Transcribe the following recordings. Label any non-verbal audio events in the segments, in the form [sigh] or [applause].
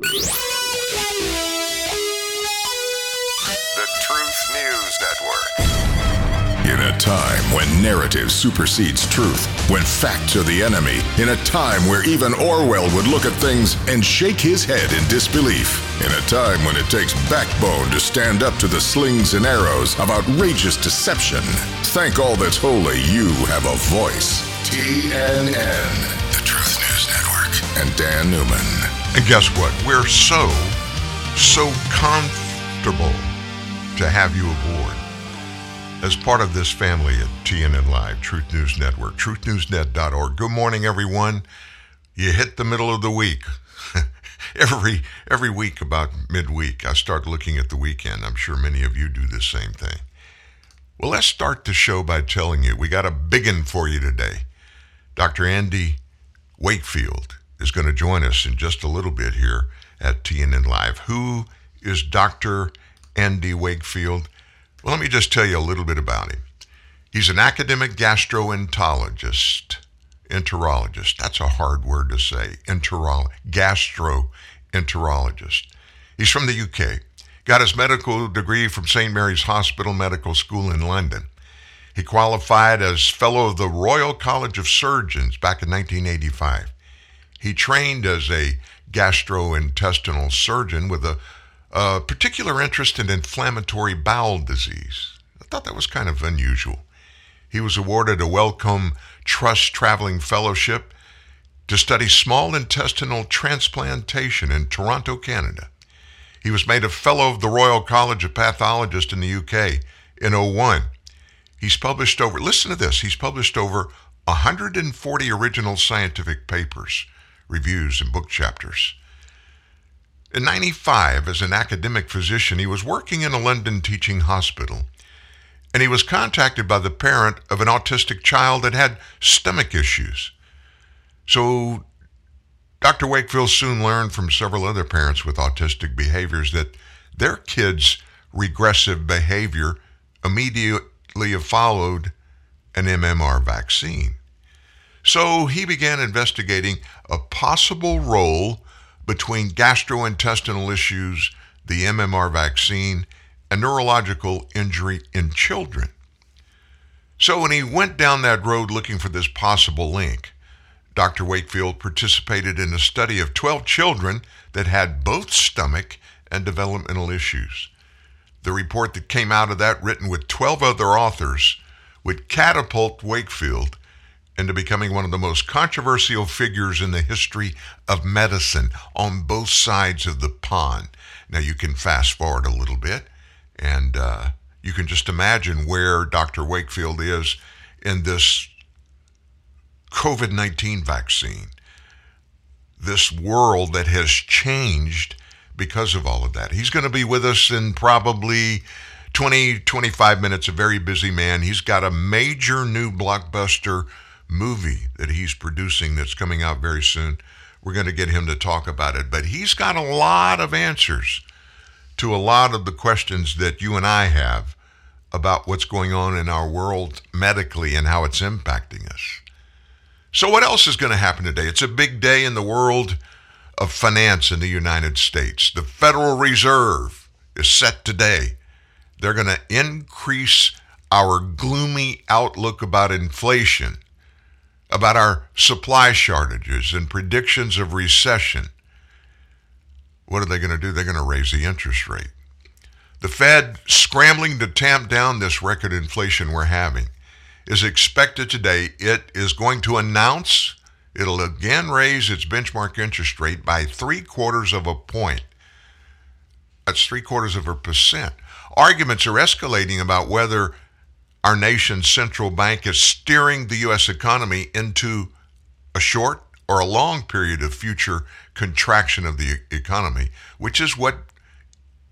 The Truth News Network. In a time when narrative supersedes truth, when facts are the enemy, in a time where even Orwell would look at things and shake his head in disbelief, in a time when it takes backbone to stand up to the slings and arrows of outrageous deception, thank all that's holy you have a voice. TNN, the Truth News Network, and Dan Newman. And guess what? We're so, so comfortable to have you aboard as part of this family at TNN Live, Truth News Network, truthnewsnet.org. Good morning, everyone. You hit the middle of the week. [laughs] every every week about midweek, I start looking at the weekend. I'm sure many of you do the same thing. Well, let's start the show by telling you we got a big one for you today. Dr. Andy Wakefield is going to join us in just a little bit here at TNN Live. Who is Dr. Andy Wakefield? Well, let me just tell you a little bit about him. He's an academic gastroenterologist, enterologist. That's a hard word to say. Enterol, gastroenterologist. He's from the UK. Got his medical degree from St. Mary's Hospital Medical School in London. He qualified as Fellow of the Royal College of Surgeons back in 1985. He trained as a gastrointestinal surgeon with a, a particular interest in inflammatory bowel disease. I thought that was kind of unusual. He was awarded a Wellcome Trust Traveling Fellowship to study small intestinal transplantation in Toronto, Canada. He was made a Fellow of the Royal College of Pathologists in the UK in 01. He's published over, listen to this, he's published over 140 original scientific papers, reviews, and book chapters. In 95, as an academic physician, he was working in a London teaching hospital, and he was contacted by the parent of an autistic child that had stomach issues. So, Dr. Wakefield soon learned from several other parents with autistic behaviors that their kids' regressive behavior immediately followed an MMR vaccine. So he began investigating a possible role between gastrointestinal issues, the MMR vaccine, and neurological injury in children. So when he went down that road looking for this possible link, Dr. Wakefield participated in a study of 12 children that had both stomach and developmental issues. The report that came out of that, written with 12 other authors, would catapult Wakefield into becoming one of the most controversial figures in the history of medicine on both sides of the pond. Now, you can fast forward a little bit, and uh, you can just imagine where Dr. Wakefield is in this COVID 19 vaccine, this world that has changed because of all of that. He's going to be with us in probably 20, 25 minutes, a very busy man. He's got a major new blockbuster movie that he's producing that's coming out very soon. We're going to get him to talk about it, but he's got a lot of answers to a lot of the questions that you and I have about what's going on in our world medically and how it's impacting us. So, what else is going to happen today? It's a big day in the world of finance in the United States. The Federal Reserve is set today. They're going to increase our gloomy outlook about inflation, about our supply shortages, and predictions of recession. What are they going to do? They're going to raise the interest rate. The Fed, scrambling to tamp down this record inflation we're having, is expected today. It is going to announce it'll again raise its benchmark interest rate by three quarters of a point. That's three quarters of a percent. Arguments are escalating about whether our nation's central bank is steering the U.S. economy into a short or a long period of future contraction of the economy, which is what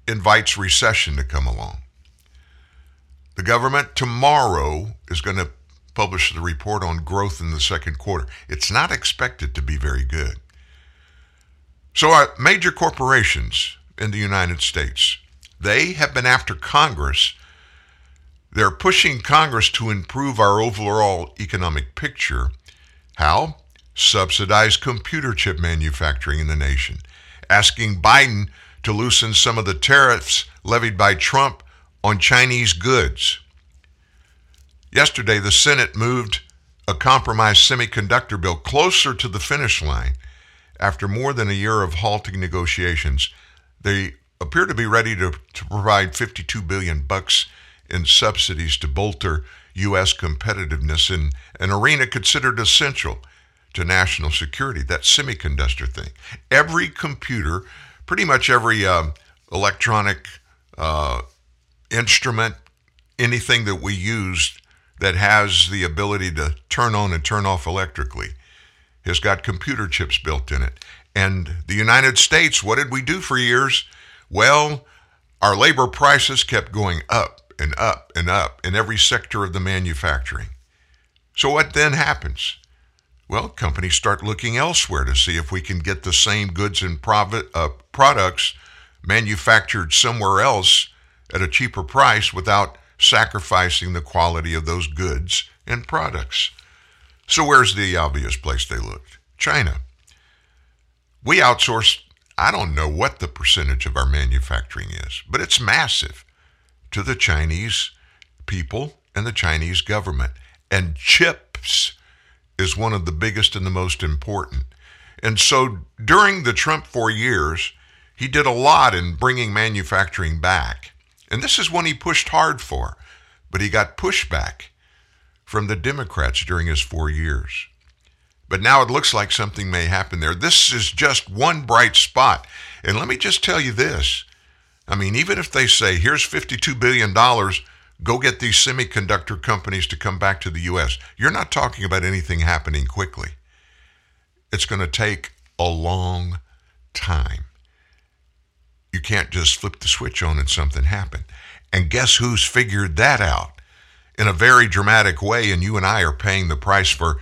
invites recession to come along. The government tomorrow is going to publish the report on growth in the second quarter. It's not expected to be very good. So, our major corporations in the United States, they have been after Congress. They're pushing Congress to improve our overall economic picture. How? Subsidize computer chip manufacturing in the nation asking Biden to loosen some of the tariffs levied by Trump on Chinese goods. Yesterday, the Senate moved a compromise semiconductor bill closer to the finish line after more than a year of halting negotiations. They appear to be ready to, to provide 52 billion bucks in subsidies to bolster U.S. competitiveness in an arena considered essential to national security, that semiconductor thing. Every computer, pretty much every uh, electronic uh, instrument, anything that we use that has the ability to turn on and turn off electrically has got computer chips built in it. And the United States, what did we do for years? Well, our labor prices kept going up and up and up in every sector of the manufacturing. So, what then happens? Well, companies start looking elsewhere to see if we can get the same goods and profit, uh, products manufactured somewhere else at a cheaper price without sacrificing the quality of those goods and products. So, where's the obvious place they looked? China. We outsource, I don't know what the percentage of our manufacturing is, but it's massive to the Chinese people and the Chinese government. And chips is one of the biggest and the most important. And so during the Trump four years, he did a lot in bringing manufacturing back. And this is one he pushed hard for, but he got pushback from the Democrats during his four years. But now it looks like something may happen there. This is just one bright spot. And let me just tell you this I mean, even if they say, here's $52 billion, go get these semiconductor companies to come back to the U.S., you're not talking about anything happening quickly. It's going to take a long time. You can't just flip the switch on and something happen. And guess who's figured that out in a very dramatic way? And you and I are paying the price for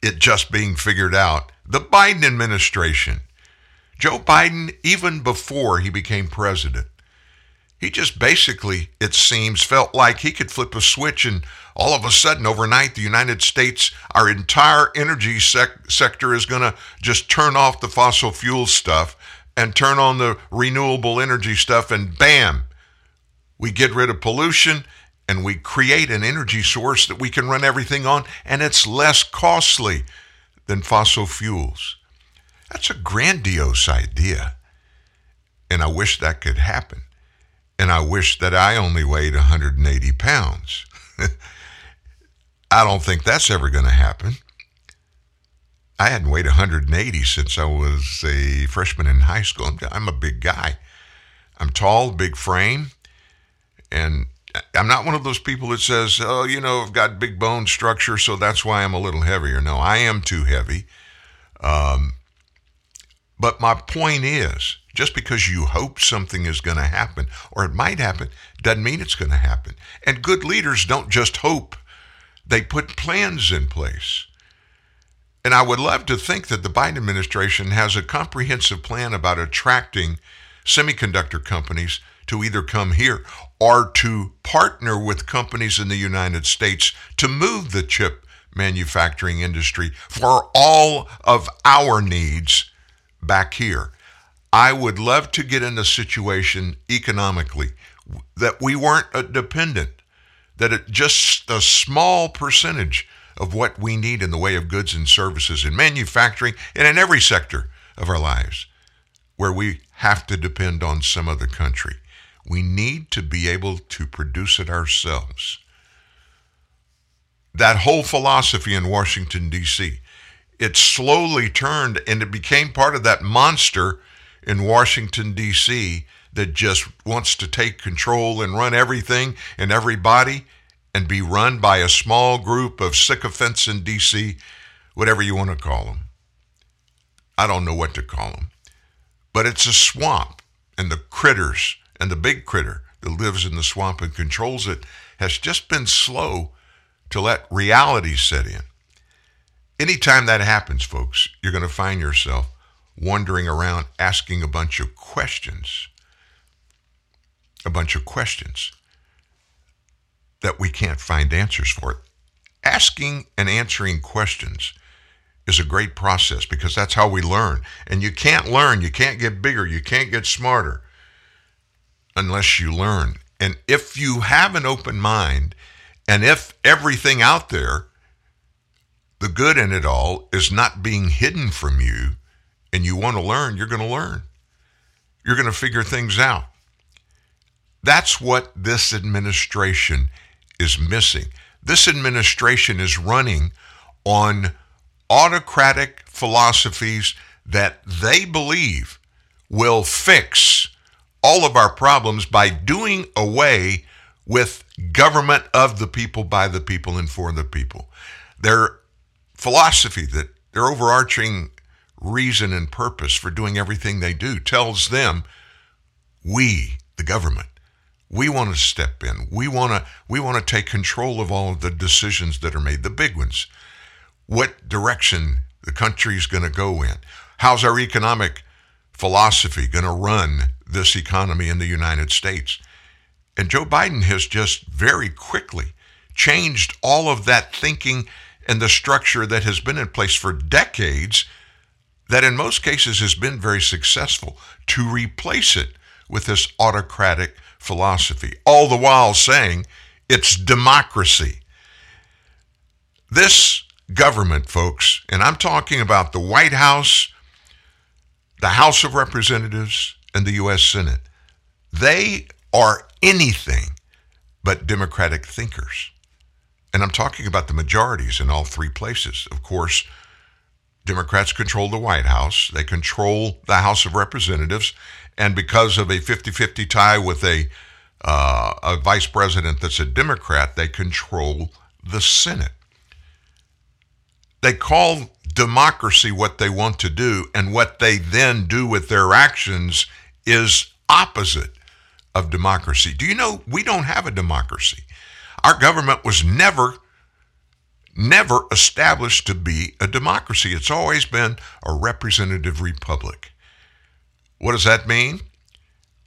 it just being figured out. The Biden administration. Joe Biden, even before he became president, he just basically, it seems, felt like he could flip a switch and all of a sudden, overnight, the United States, our entire energy sec- sector is going to just turn off the fossil fuel stuff and turn on the renewable energy stuff, and bam, we get rid of pollution and we create an energy source that we can run everything on, and it's less costly than fossil fuels. That's a grandiose idea. And I wish that could happen and I wish that I only weighed 180 pounds. [laughs] I don't think that's ever going to happen. I hadn't weighed 180 since I was a freshman in high school. I'm a big guy. I'm tall, big frame, and I'm not one of those people that says, "Oh, you know, I've got big bone structure, so that's why I'm a little heavier." No, I am too heavy. Um, but my point is, just because you hope something is going to happen or it might happen doesn't mean it's going to happen. And good leaders don't just hope, they put plans in place. And I would love to think that the Biden administration has a comprehensive plan about attracting semiconductor companies to either come here or to partner with companies in the United States to move the chip manufacturing industry for all of our needs back here. I would love to get in a situation economically that we weren't a dependent, that it just a small percentage of what we need in the way of goods and services in manufacturing and in every sector of our lives where we have to depend on some other country. We need to be able to produce it ourselves. That whole philosophy in Washington, D.C., it slowly turned and it became part of that monster in Washington, D.C., that just wants to take control and run everything and everybody and be run by a small group of sycophants in D.C., whatever you want to call them. I don't know what to call them. But it's a swamp, and the critters and the big critter that lives in the swamp and controls it has just been slow to let reality set in. Anytime that happens, folks, you're going to find yourself wandering around asking a bunch of questions. A bunch of questions that we can't find answers for. Asking and answering questions is a great process because that's how we learn. And you can't learn, you can't get bigger, you can't get smarter unless you learn. And if you have an open mind, and if everything out there, the good in it all, is not being hidden from you, and you want to learn, you're going to learn. You're going to figure things out. That's what this administration is missing. This administration is running on autocratic philosophies that they believe will fix all of our problems by doing away with government of the people, by the people, and for the people. Their philosophy that their overarching reason and purpose for doing everything they do tells them we, the government, we want to step in. We want to we want to take control of all of the decisions that are made, the big ones. What direction the country is going to go in? How's our economic philosophy going to run this economy in the United States? And Joe Biden has just very quickly changed all of that thinking and the structure that has been in place for decades that in most cases has been very successful to replace it with this autocratic philosophy, all the while saying it's democracy. This government, folks, and I'm talking about the White House, the House of Representatives, and the U.S. Senate, they are anything but democratic thinkers. And I'm talking about the majorities in all three places. Of course, Democrats control the White House, they control the House of Representatives, and because of a 50 50 tie with a, uh, a vice president that's a Democrat, they control the Senate. They call democracy what they want to do, and what they then do with their actions is opposite of democracy. Do you know we don't have a democracy? Our government was never never established to be a democracy. It's always been a representative republic. What does that mean?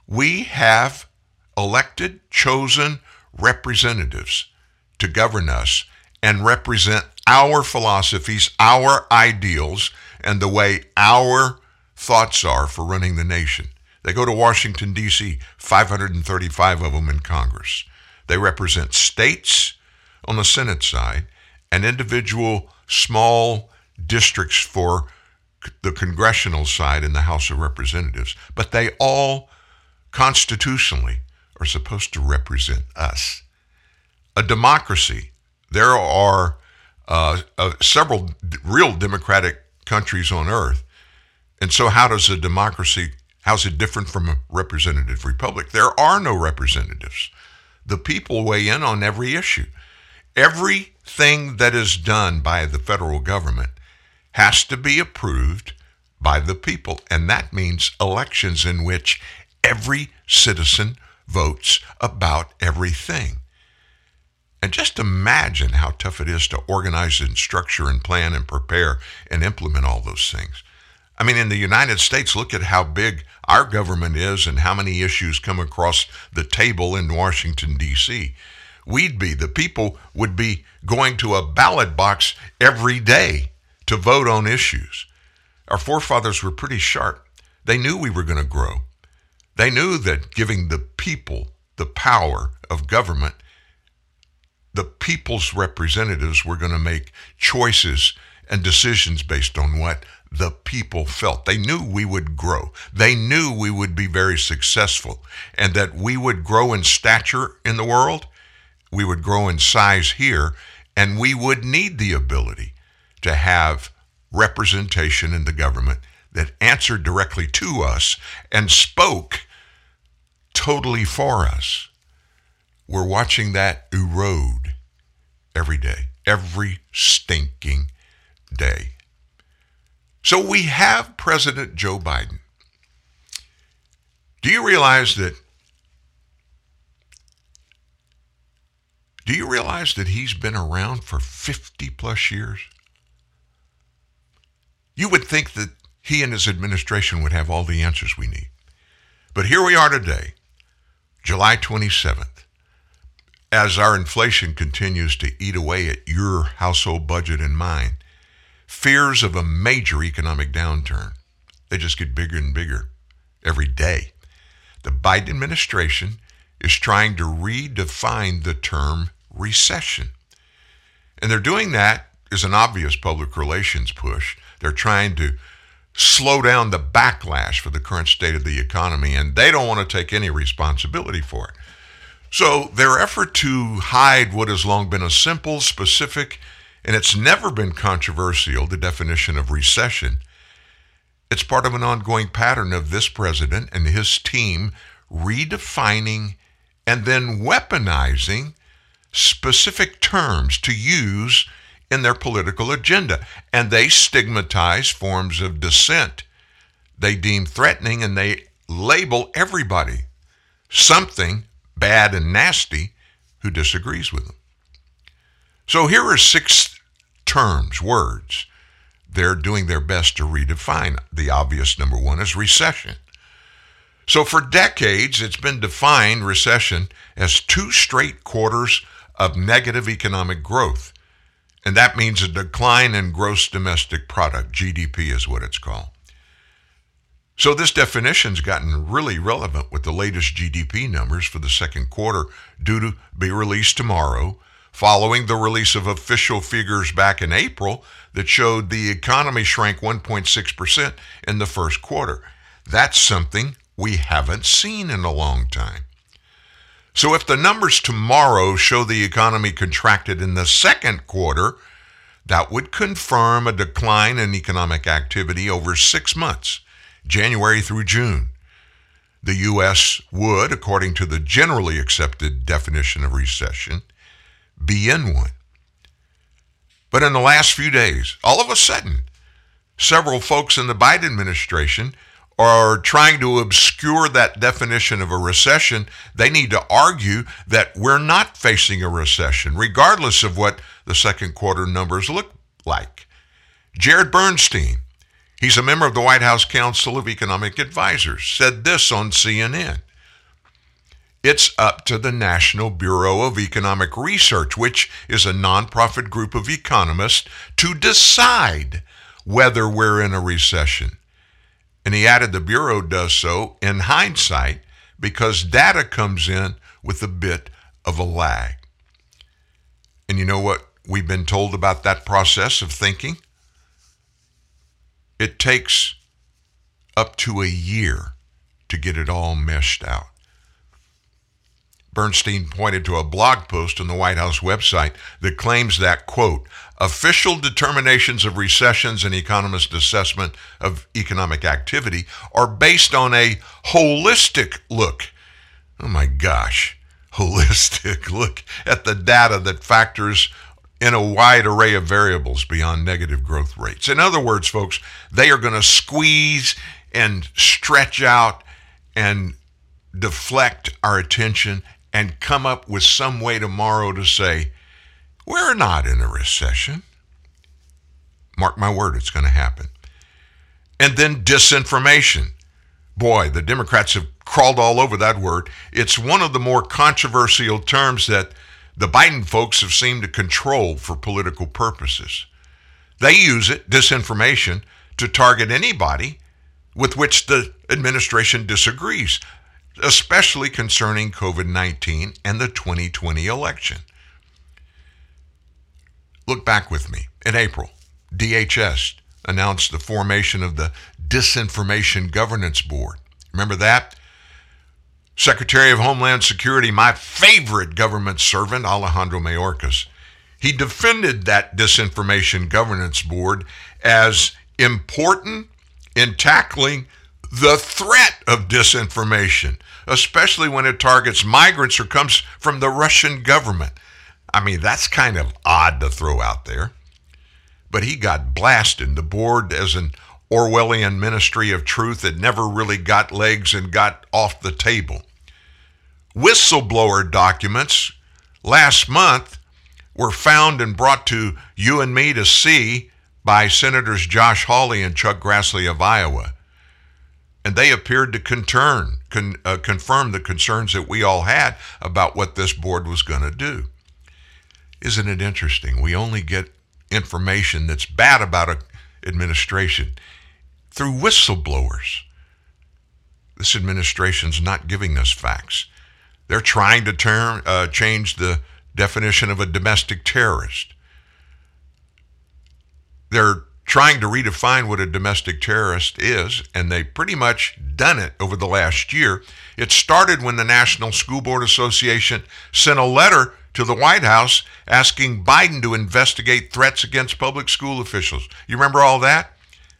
We have elected, chosen representatives to govern us and represent our philosophies, our ideals, and the way our thoughts are for running the nation. They go to Washington, D.C., 535 of them in Congress. They represent states on the Senate side and individual small districts for the congressional side in the House of Representatives, but they all constitutionally are supposed to represent us. A democracy, there are uh, uh, several real democratic countries on earth. And so, how does a democracy, how's it different from a representative republic? There are no representatives. The people weigh in on every issue. Everything that is done by the federal government has to be approved by the people. And that means elections in which every citizen votes about everything. And just imagine how tough it is to organize and structure and plan and prepare and implement all those things. I mean, in the United States, look at how big our government is and how many issues come across the table in Washington, D.C. We'd be, the people would be going to a ballot box every day to vote on issues. Our forefathers were pretty sharp. They knew we were going to grow. They knew that giving the people the power of government, the people's representatives were going to make choices and decisions based on what the people felt. They knew we would grow. They knew we would be very successful and that we would grow in stature in the world. We would grow in size here and we would need the ability to have representation in the government that answered directly to us and spoke totally for us. We're watching that erode every day, every stinking day. So we have President Joe Biden. Do you realize that? Do you realize that he's been around for 50 plus years? You would think that he and his administration would have all the answers we need. But here we are today, July 27th. As our inflation continues to eat away at your household budget and mine, fears of a major economic downturn. They just get bigger and bigger every day. The Biden administration is trying to redefine the term recession. And they're doing that as an obvious public relations push. They're trying to slow down the backlash for the current state of the economy, and they don't want to take any responsibility for it. So, their effort to hide what has long been a simple, specific, and it's never been controversial, the definition of recession, it's part of an ongoing pattern of this president and his team redefining and then weaponizing specific terms to use in their political agenda. And they stigmatize forms of dissent they deem threatening and they label everybody something bad and nasty who disagrees with them. So here are six terms, words. They're doing their best to redefine. The obvious number one is recession. So for decades, it's been defined recession as two straight quarters of negative economic growth. And that means a decline in gross domestic product. GDP is what it's called. So this definition's gotten really relevant with the latest GDP numbers for the second quarter due to be released tomorrow, following the release of official figures back in April that showed the economy shrank 1.6% in the first quarter. That's something we haven't seen in a long time. So if the numbers tomorrow show the economy contracted in the second quarter, that would confirm a decline in economic activity over six months January through June. The U.S. would, according to the generally accepted definition of recession, be in one. But in the last few days, all of a sudden, several folks in the Biden administration are trying to obscure that definition of a recession. They need to argue that we're not facing a recession, regardless of what the second quarter numbers look like. Jared Bernstein, He's a member of the White House Council of Economic Advisors, said this on CNN. It's up to the National Bureau of Economic Research, which is a nonprofit group of economists, to decide whether we're in a recession. And he added the Bureau does so in hindsight because data comes in with a bit of a lag. And you know what we've been told about that process of thinking? It takes up to a year to get it all meshed out. Bernstein pointed to a blog post on the White House website that claims that, quote, official determinations of recessions and economists' assessment of economic activity are based on a holistic look. Oh my gosh, holistic [laughs] look at the data that factors in a wide array of variables beyond negative growth rates. In other words, folks, they are going to squeeze and stretch out and deflect our attention and come up with some way tomorrow to say, we're not in a recession. Mark my word, it's going to happen. And then disinformation. Boy, the Democrats have crawled all over that word. It's one of the more controversial terms that the Biden folks have seemed to control for political purposes. They use it, disinformation, to target anybody with which the administration disagrees, especially concerning COVID 19 and the 2020 election. Look back with me. In April, DHS announced the formation of the Disinformation Governance Board. Remember that? Secretary of Homeland Security, my favorite government servant, Alejandro Mayorkas, he defended that disinformation governance board as important in tackling the threat of disinformation, especially when it targets migrants or comes from the Russian government. I mean, that's kind of odd to throw out there. But he got blasted. The board, as an Orwellian ministry of truth that never really got legs and got off the table. Whistleblower documents last month were found and brought to you and me to see by Senators Josh Hawley and Chuck Grassley of Iowa. And they appeared to concern, con, uh, confirm the concerns that we all had about what this board was going to do. Isn't it interesting? We only get information that's bad about an administration through whistleblowers. This administration's not giving us facts. They're trying to term, uh, change the definition of a domestic terrorist. They're trying to redefine what a domestic terrorist is, and they pretty much done it over the last year. It started when the National School Board Association sent a letter to the White House asking Biden to investigate threats against public school officials. You remember all that?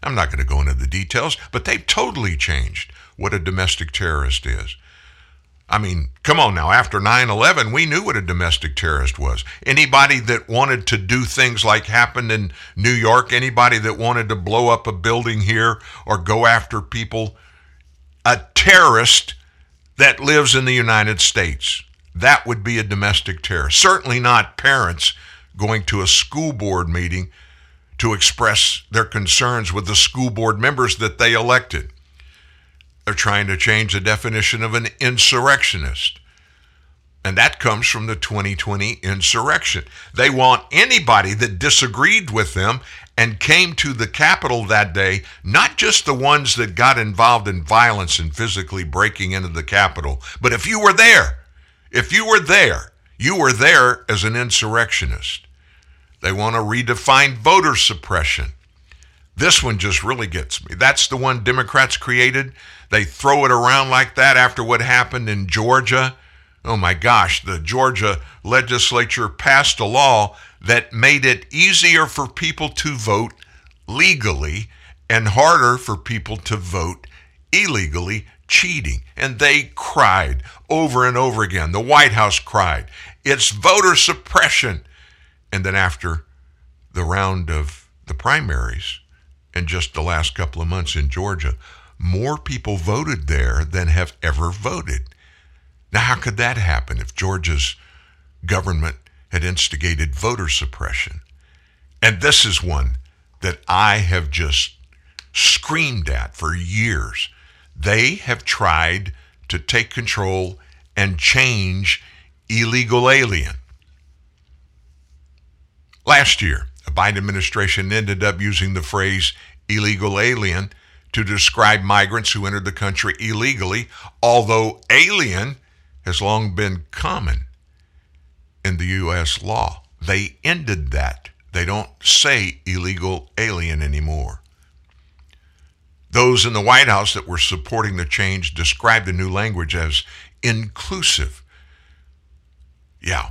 I'm not going to go into the details, but they've totally changed what a domestic terrorist is. I mean, come on now. After 9 11, we knew what a domestic terrorist was. Anybody that wanted to do things like happened in New York, anybody that wanted to blow up a building here or go after people, a terrorist that lives in the United States, that would be a domestic terrorist. Certainly not parents going to a school board meeting to express their concerns with the school board members that they elected. They're trying to change the definition of an insurrectionist. And that comes from the 2020 insurrection. They want anybody that disagreed with them and came to the Capitol that day, not just the ones that got involved in violence and physically breaking into the Capitol, but if you were there, if you were there, you were there as an insurrectionist. They want to redefine voter suppression. This one just really gets me. That's the one Democrats created. They throw it around like that after what happened in Georgia. Oh my gosh, the Georgia legislature passed a law that made it easier for people to vote legally and harder for people to vote illegally, cheating. And they cried over and over again. The White House cried. It's voter suppression. And then after the round of the primaries, in just the last couple of months in Georgia, more people voted there than have ever voted. Now, how could that happen if Georgia's government had instigated voter suppression? And this is one that I have just screamed at for years. They have tried to take control and change illegal alien. Last year, the Biden administration ended up using the phrase illegal alien to describe migrants who entered the country illegally, although alien has long been common in the U.S. law. They ended that. They don't say illegal alien anymore. Those in the White House that were supporting the change described the new language as inclusive. Yeah,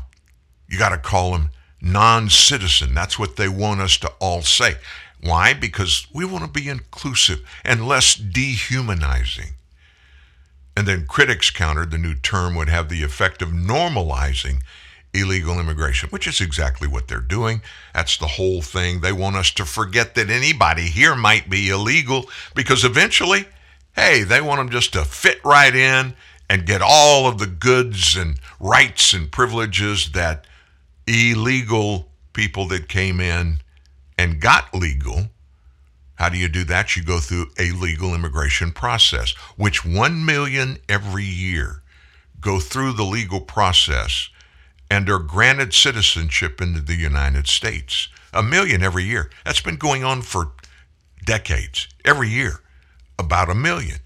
you got to call them non citizen. That's what they want us to all say. Why? Because we want to be inclusive and less dehumanizing. And then critics countered the new term would have the effect of normalizing illegal immigration, which is exactly what they're doing. That's the whole thing. They want us to forget that anybody here might be illegal because eventually, hey, they want them just to fit right in and get all of the goods and rights and privileges that illegal people that came in and got legal. How do you do that? You go through a legal immigration process, which 1 million every year go through the legal process and are granted citizenship into the United States. A million every year. That's been going on for decades. Every year, about a million.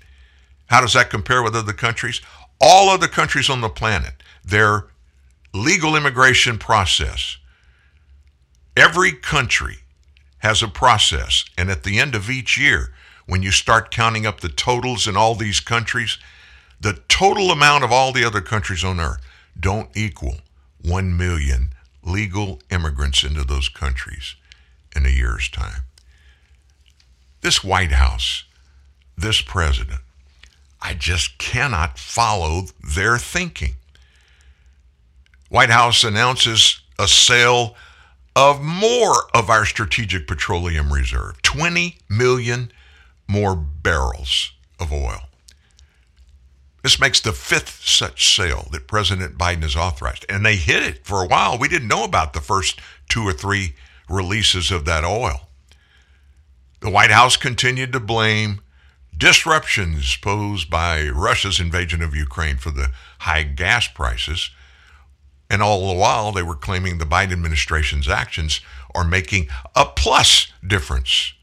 How does that compare with other countries? All other countries on the planet, their legal immigration process, every country has a process. And at the end of each year, when you start counting up the totals in all these countries, the total amount of all the other countries on earth don't equal 1 million legal immigrants into those countries in a year's time. This White House, this president, I just cannot follow their thinking. White House announces a sale of more of our strategic petroleum reserve 20 million more barrels of oil. This makes the fifth such sale that President Biden has authorized. And they hid it for a while. We didn't know about the first two or three releases of that oil. The White House continued to blame disruptions posed by Russia's invasion of Ukraine for the high gas prices And all the while, they were claiming the Biden administration's actions are making a plus difference.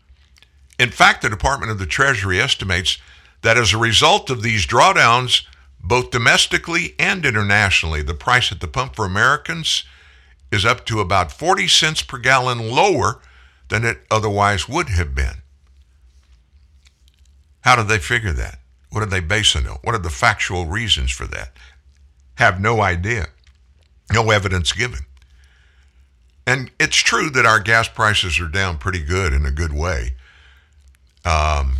In fact, the Department of the Treasury estimates that as a result of these drawdowns, both domestically and internationally, the price at the pump for Americans is up to about 40 cents per gallon lower than it otherwise would have been. How did they figure that? What did they base it on? What are the factual reasons for that? Have no idea. No evidence given. And it's true that our gas prices are down pretty good in a good way. Um,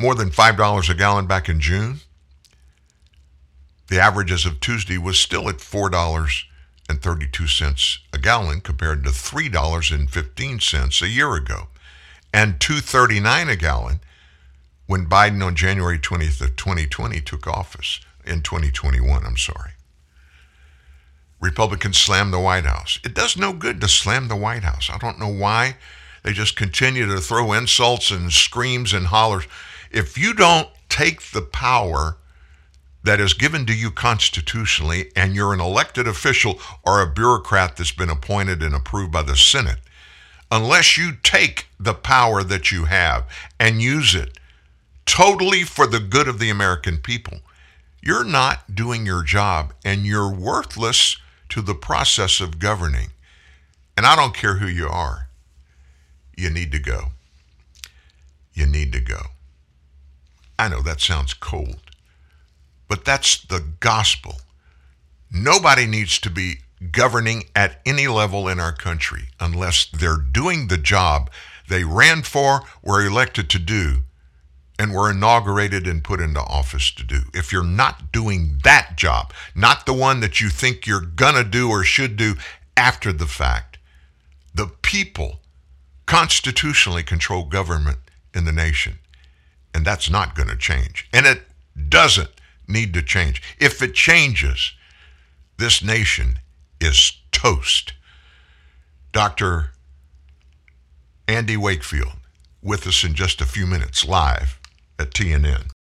more than $5 a gallon back in June. The average as of Tuesday was still at $4.32 a gallon compared to $3.15 a year ago and $2.39 a gallon when Biden on January 20th of 2020 took office in 2021, I'm sorry. Republicans slammed the White House. It does no good to slam the White House. I don't know why. They just continue to throw insults and screams and hollers. If you don't take the power that is given to you constitutionally and you're an elected official or a bureaucrat that's been appointed and approved by the Senate, unless you take the power that you have and use it totally for the good of the American people, you're not doing your job and you're worthless to the process of governing. And I don't care who you are, you need to go. You need to go. I know that sounds cold, but that's the gospel. Nobody needs to be governing at any level in our country unless they're doing the job they ran for, were elected to do, and were inaugurated and put into office to do. If you're not doing that job, not the one that you think you're going to do or should do after the fact, the people constitutionally control government in the nation. And that's not going to change. And it doesn't need to change. If it changes, this nation is toast. Dr. Andy Wakefield with us in just a few minutes live at TNN.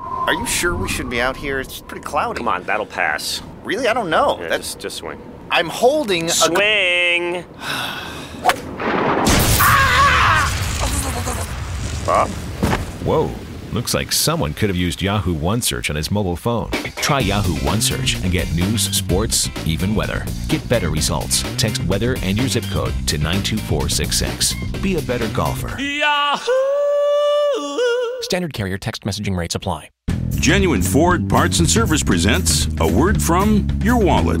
Are you sure we should be out here? It's pretty cloudy. Come on, that'll pass. Really? I don't know. Yeah, That's just, just swing. I'm holding a Swing! [sighs] Bob. Whoa. Looks like someone could have used Yahoo OneSearch on his mobile phone. Try Yahoo OneSearch and get news, sports, even weather. Get better results. Text weather and your zip code to 92466. Be a better golfer. Standard carrier text messaging rates apply. Genuine Ford Parts and Service presents a word from your wallet.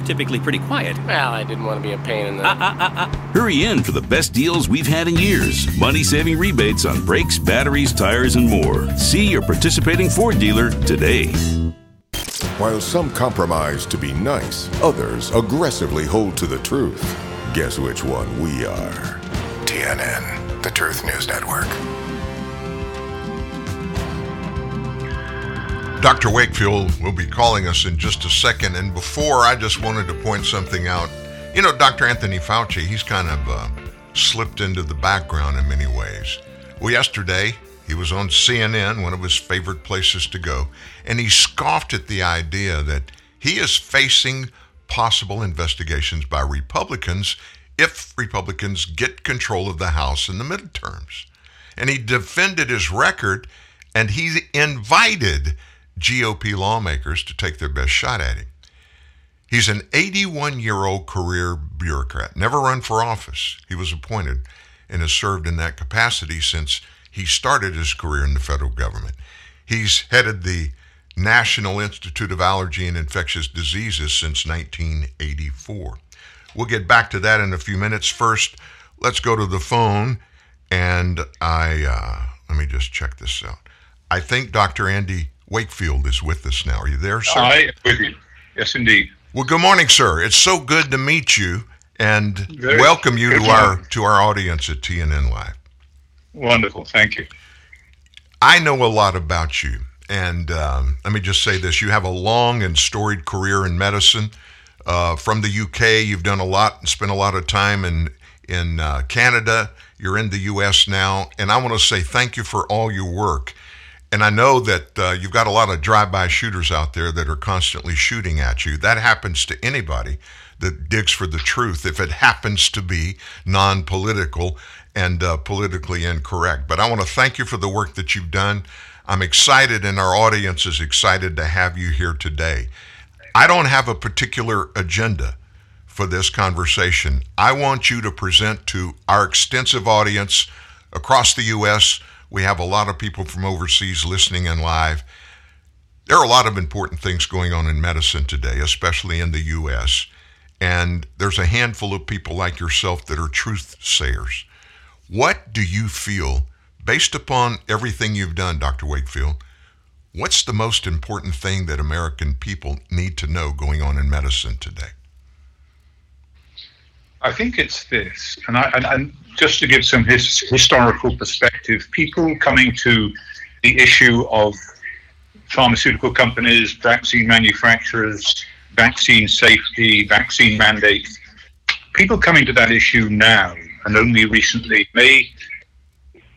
typically pretty quiet. Well, I didn't want to be a pain in the. uh-uh-uh Hurry in for the best deals we've had in years. Money saving rebates on brakes, batteries, tires, and more. See your participating Ford dealer today. While some compromise to be nice, others aggressively hold to the truth. Guess which one we are? TNN, the Truth News Network. Dr. Wakefield will be calling us in just a second. And before, I just wanted to point something out. You know, Dr. Anthony Fauci, he's kind of uh, slipped into the background in many ways. Well, yesterday, he was on CNN, one of his favorite places to go, and he scoffed at the idea that he is facing possible investigations by Republicans if Republicans get control of the House in the midterms. And he defended his record and he invited GOP lawmakers to take their best shot at him. He's an 81 year old career bureaucrat, never run for office. He was appointed and has served in that capacity since he started his career in the federal government. He's headed the National Institute of Allergy and Infectious Diseases since 1984. We'll get back to that in a few minutes. First, let's go to the phone and I, uh, let me just check this out. I think Dr. Andy Wakefield is with us now. Are you there, sir? I am with you. Yes, indeed. Well, good morning, sir. It's so good to meet you and Very welcome you good to our morning. to our audience at TNN Live. Wonderful. Thank you. I know a lot about you, and um, let me just say this: you have a long and storied career in medicine. Uh, from the UK, you've done a lot and spent a lot of time in in uh, Canada. You're in the US now, and I want to say thank you for all your work. And I know that uh, you've got a lot of drive-by shooters out there that are constantly shooting at you. That happens to anybody that digs for the truth if it [laughs] happens to be non-political and uh, politically incorrect. But I want to thank you for the work that you've done. I'm excited, and our audience is excited to have you here today. I don't have a particular agenda for this conversation. I want you to present to our extensive audience across the U.S. We have a lot of people from overseas listening in live. There are a lot of important things going on in medicine today, especially in the U.S. And there's a handful of people like yourself that are truth sayers. What do you feel, based upon everything you've done, Dr. Wakefield, what's the most important thing that American people need to know going on in medicine today? I think it's this, and, I, and, and just to give some his, historical perspective, people coming to the issue of pharmaceutical companies, vaccine manufacturers, vaccine safety, vaccine mandates, people coming to that issue now and only recently may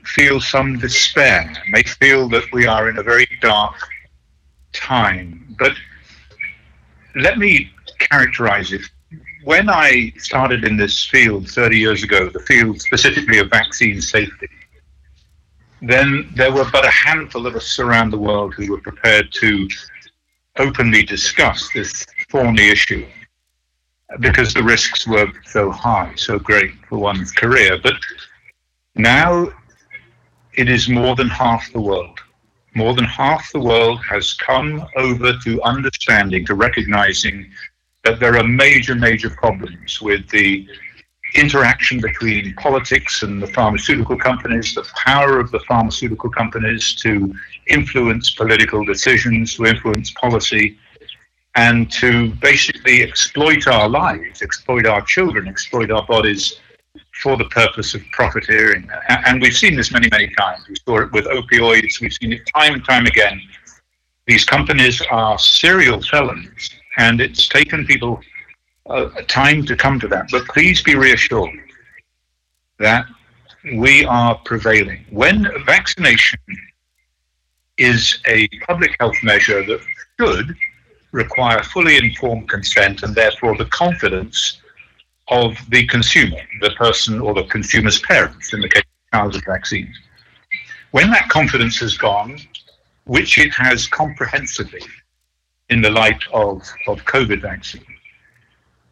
feel some despair, may feel that we are in a very dark time. But let me characterize it when I started in this field 30 years ago, the field specifically of vaccine safety, then there were but a handful of us around the world who were prepared to openly discuss this thorny issue because the risks were so high, so great for one's career. But now it is more than half the world. More than half the world has come over to understanding, to recognizing that there are major, major problems with the interaction between politics and the pharmaceutical companies, the power of the pharmaceutical companies to influence political decisions, to influence policy, and to basically exploit our lives, exploit our children, exploit our bodies for the purpose of profiteering. And we've seen this many, many times. We saw it with opioids, we've seen it time and time again. These companies are serial felons and it's taken people uh, time to come to that. But please be reassured that we are prevailing. When vaccination is a public health measure that should require fully informed consent and therefore the confidence of the consumer, the person or the consumer's parents in the case of childhood vaccines. When that confidence has gone, which it has comprehensively in the light of, of COVID vaccine.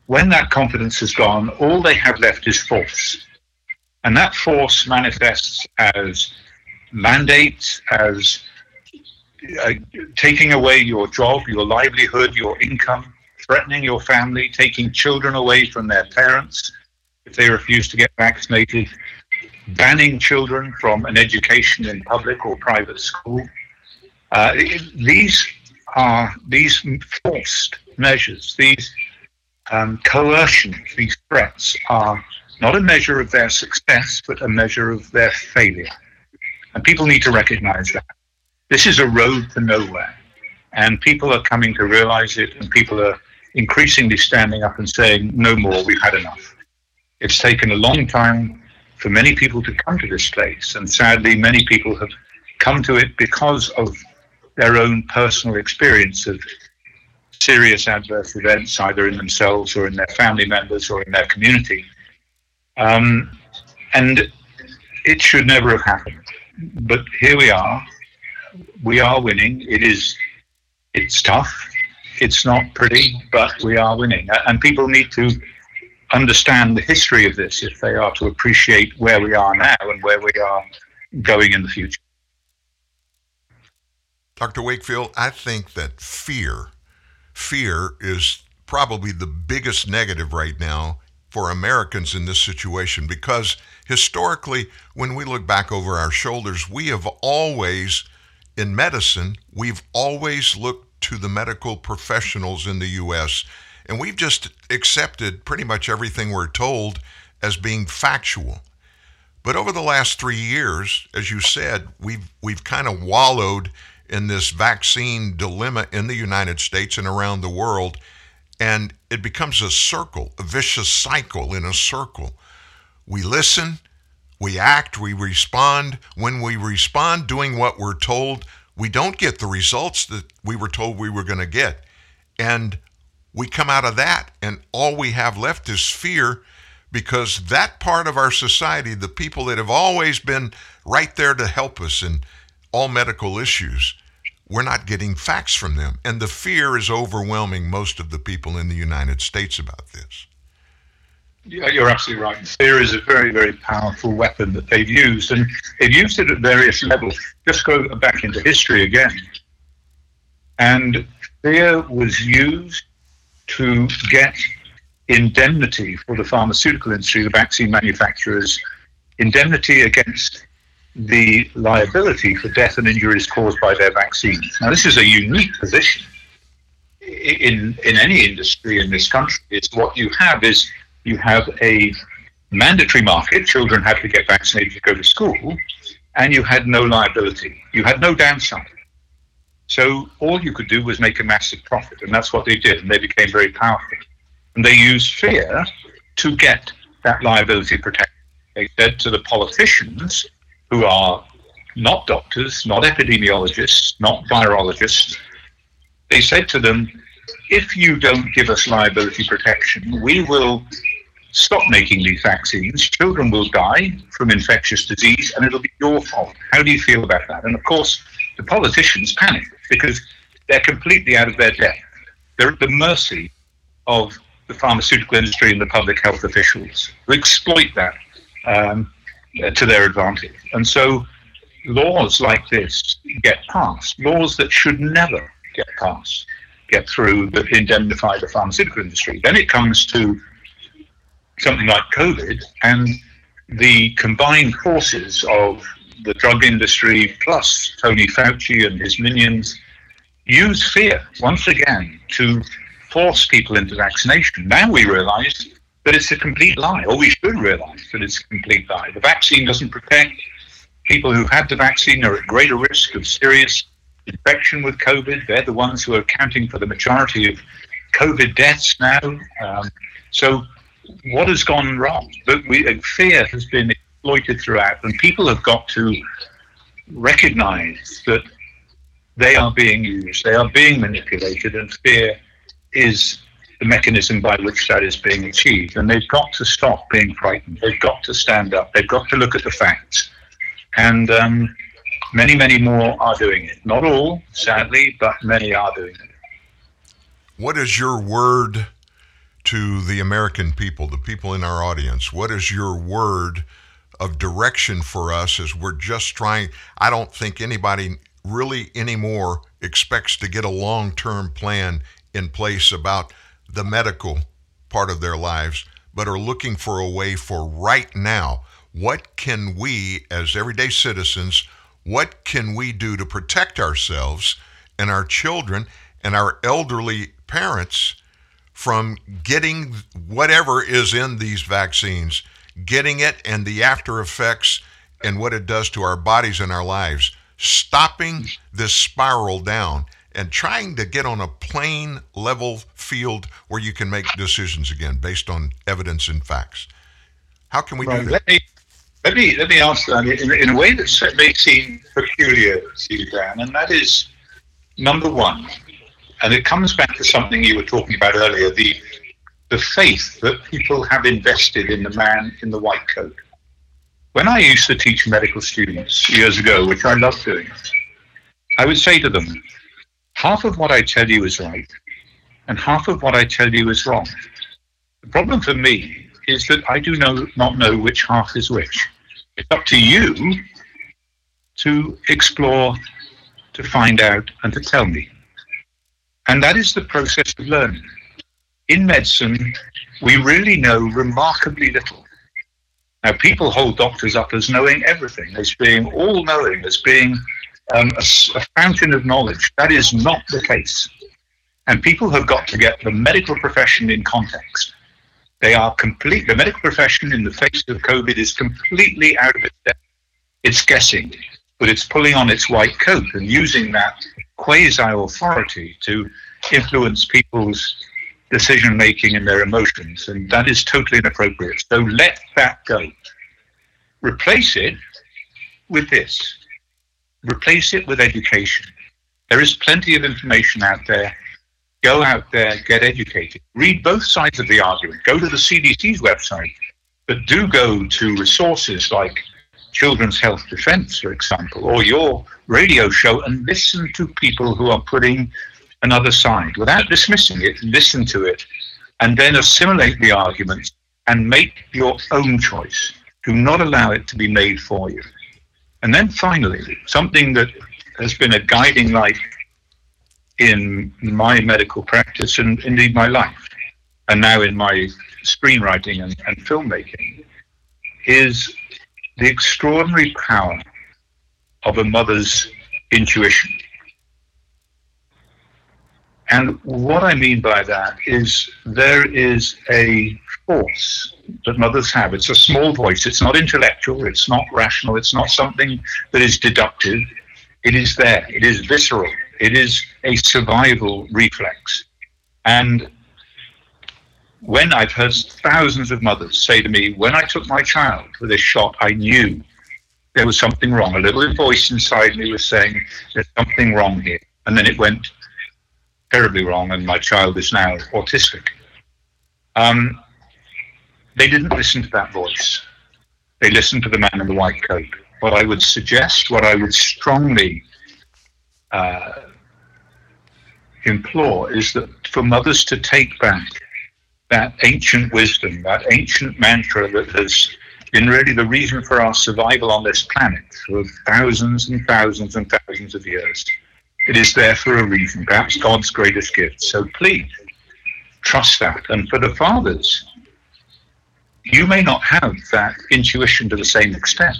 When that confidence is gone, all they have left is force. And that force manifests as mandates, as uh, taking away your job, your livelihood, your income, threatening your family, taking children away from their parents if they refuse to get vaccinated, banning children from an education in public or private school. Uh, these are these forced measures, these um, coercions, these threats are not a measure of their success, but a measure of their failure. And people need to recognize that. This is a road to nowhere. And people are coming to realize it, and people are increasingly standing up and saying, no more, we've had enough. It's taken a long time for many people to come to this place, and sadly, many people have come to it because of their own personal experience of serious adverse events, either in themselves or in their family members or in their community. Um, and it should never have happened. But here we are. We are winning. It is, it's tough. it's not pretty, but we are winning. And people need to understand the history of this if they are to appreciate where we are now and where we are going in the future. Dr. Wakefield, I think that fear, fear is probably the biggest negative right now for Americans in this situation because historically, when we look back over our shoulders, we have always, in medicine, we've always looked to the medical professionals in the U.S. and we've just accepted pretty much everything we're told as being factual. But over the last three years, as you said, we've we've kind of wallowed in this vaccine dilemma in the United States and around the world, and it becomes a circle, a vicious cycle in a circle. We listen, we act, we respond. When we respond doing what we're told, we don't get the results that we were told we were going to get. And we come out of that, and all we have left is fear because that part of our society, the people that have always been right there to help us in all medical issues, we're not getting facts from them. And the fear is overwhelming most of the people in the United States about this. Yeah, you're absolutely right. Fear is a very, very powerful weapon that they've used, and they've used it at various levels. Just go back into history again. And fear was used to get indemnity for the pharmaceutical industry, the vaccine manufacturers, indemnity against the liability for death and injuries caused by their vaccines. Now, this is a unique position in in any industry in this country. Is what you have is you have a mandatory market; children had to get vaccinated to go to school, and you had no liability. You had no downside. So all you could do was make a massive profit, and that's what they did, and they became very powerful. And they used fear to get that liability protection. They said to the politicians, who are not doctors, not epidemiologists, not virologists, they said to them, if you don't give us liability protection, we will stop making these vaccines. Children will die from infectious disease, and it'll be your fault. How do you feel about that? And of course, the politicians panic because they're completely out of their depth. They're at the mercy of the pharmaceutical industry and the public health officials who exploit that um, to their advantage. And so laws like this get passed, laws that should never get passed, get through that indemnify the pharmaceutical industry. Then it comes to something like COVID and the combined forces of the drug industry plus Tony Fauci and his minions use fear once again to force people into vaccination. Now we realize that it's a complete lie, or we should realize that it's a complete lie. The vaccine doesn't protect. People who had the vaccine are at greater risk of serious infection with COVID. They're the ones who are accounting for the majority of COVID deaths now. Um, so, what has gone wrong? But we, fear has been exploited throughout, and people have got to recognize that they are being used, they are being manipulated, and fear is the mechanism by which that is being achieved. And they've got to stop being frightened. They've got to stand up. They've got to look at the facts. And um, many, many more are doing it. Not all, sadly, but many are doing it. What is your word to the American people, the people in our audience? What is your word of direction for us as we're just trying? I don't think anybody really anymore expects to get a long term plan in place about the medical part of their lives, but are looking for a way for right now. What can we, as everyday citizens, what can we do to protect ourselves and our children and our elderly parents from getting whatever is in these vaccines, getting it and the after effects and what it does to our bodies and our lives, stopping this spiral down and trying to get on a plain level field where you can make decisions again based on evidence and facts. How can we right. do that? Let me, let me, let me answer that uh, in, in a way that may seem peculiar to you, Dan, and that is number one, and it comes back to something you were talking about earlier the, the faith that people have invested in the man in the white coat. When I used to teach medical students years ago, which I love doing, I would say to them, half of what I tell you is right, and half of what I tell you is wrong. The problem for me is that I do know, not know which half is which. It's up to you to explore, to find out, and to tell me. And that is the process of learning. In medicine, we really know remarkably little. Now, people hold doctors up as knowing everything, as being all knowing, as being um, a, a fountain of knowledge. That is not the case. And people have got to get the medical profession in context. They are complete, the medical profession in the face of COVID is completely out of its depth. It's guessing, but it's pulling on its white coat and using that quasi authority to influence people's decision making and their emotions, and that is totally inappropriate. So let that go. Replace it with this. Replace it with education. There is plenty of information out there. Go out there, get educated. Read both sides of the argument. Go to the CDC's website, but do go to resources like Children's Health Defense, for example, or your radio show and listen to people who are putting another side without dismissing it, listen to it, and then assimilate the arguments and make your own choice. Do not allow it to be made for you. And then finally, something that has been a guiding light in my medical practice and indeed my life, and now in my screenwriting and, and filmmaking, is the extraordinary power of a mother's intuition. And what I mean by that is there is a force that mothers have. It's a small voice. It's not intellectual. It's not rational. It's not something that is deductive. It is there. It is visceral. It is a survival reflex. And when I've heard thousands of mothers say to me, when I took my child for this shot, I knew there was something wrong. A little voice inside me was saying, there's something wrong here. And then it went terribly wrong, and my child is now autistic. Um, they didn't listen to that voice. They listened to the man in the white coat. What I would suggest, what I would strongly uh, implore, is that for mothers to take back that ancient wisdom, that ancient mantra that has been really the reason for our survival on this planet for thousands and thousands and thousands of years it is there for a reason, perhaps God's greatest gift. So please trust that. And for the fathers, you may not have that intuition to the same extent,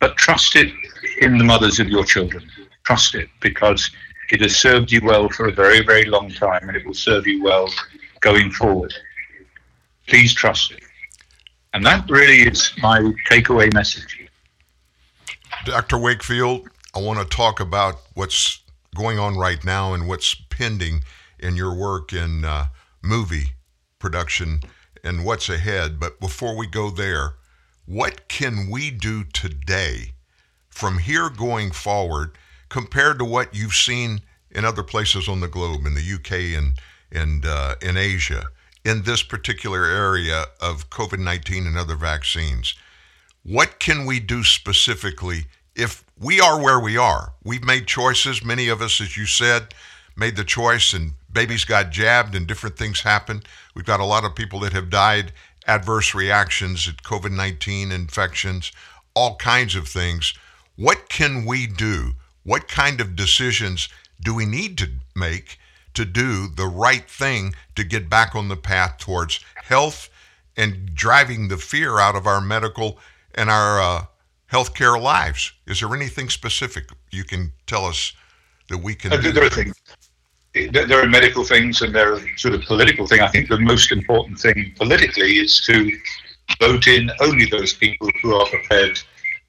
but trust it in the mothers of your children. Trust it because it has served you well for a very, very long time and it will serve you well going forward. Please trust it. And that really is my takeaway message. Dr. Wakefield, I want to talk about what's going on right now and what's pending in your work in uh, movie production and what's ahead. But before we go there, what can we do today from here going forward compared to what you've seen in other places on the globe, in the UK and, and uh, in Asia, in this particular area of COVID 19 and other vaccines? What can we do specifically if we are where we are. We've made choices. Many of us, as you said, made the choice, and babies got jabbed, and different things happened. We've got a lot of people that have died, adverse reactions at COVID 19 infections, all kinds of things. What can we do? What kind of decisions do we need to make to do the right thing to get back on the path towards health and driving the fear out of our medical and our uh, healthcare lives. Is there anything specific you can tell us that we can? do? there are things. There are medical things and there are sort of political things. I think the most important thing politically is to vote in only those people who are prepared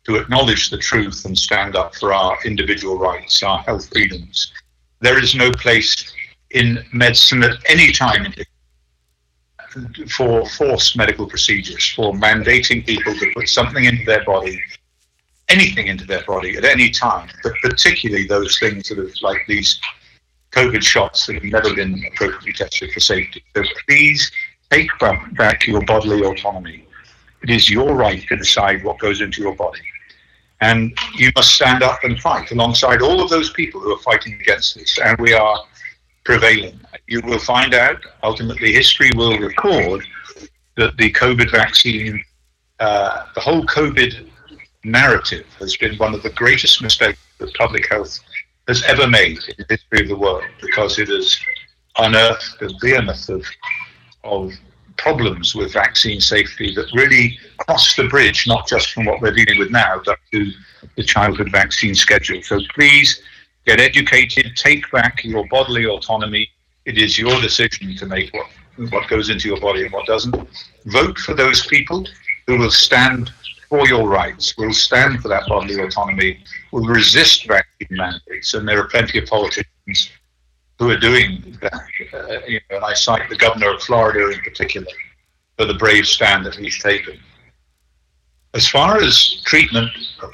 to acknowledge the truth and stand up for our individual rights, our health freedoms. There is no place in medicine at any time for forced medical procedures, for mandating people to put something into their body anything into their body at any time, but particularly those things that are like these COVID shots that have never been appropriately tested for safety. So please take back your bodily autonomy. It is your right to decide what goes into your body. And you must stand up and fight alongside all of those people who are fighting against this. And we are prevailing. you will find out, ultimately, history will record that the COVID vaccine, uh, the whole COVID narrative has been one of the greatest mistakes that public health has ever made in the history of the world because it has unearthed the behemoth of, of problems with vaccine safety that really cross the bridge, not just from what we're dealing with now, but to the childhood vaccine schedule. So please get educated, take back your bodily autonomy. It is your decision to make what, what goes into your body and what doesn't. Vote for those people who will stand for your rights, will stand for that bodily autonomy, will resist vaccine mandates. And there are plenty of politicians who are doing that. Uh, you know, and I cite the governor of Florida in particular for the brave stand that he's taken. As far as treatment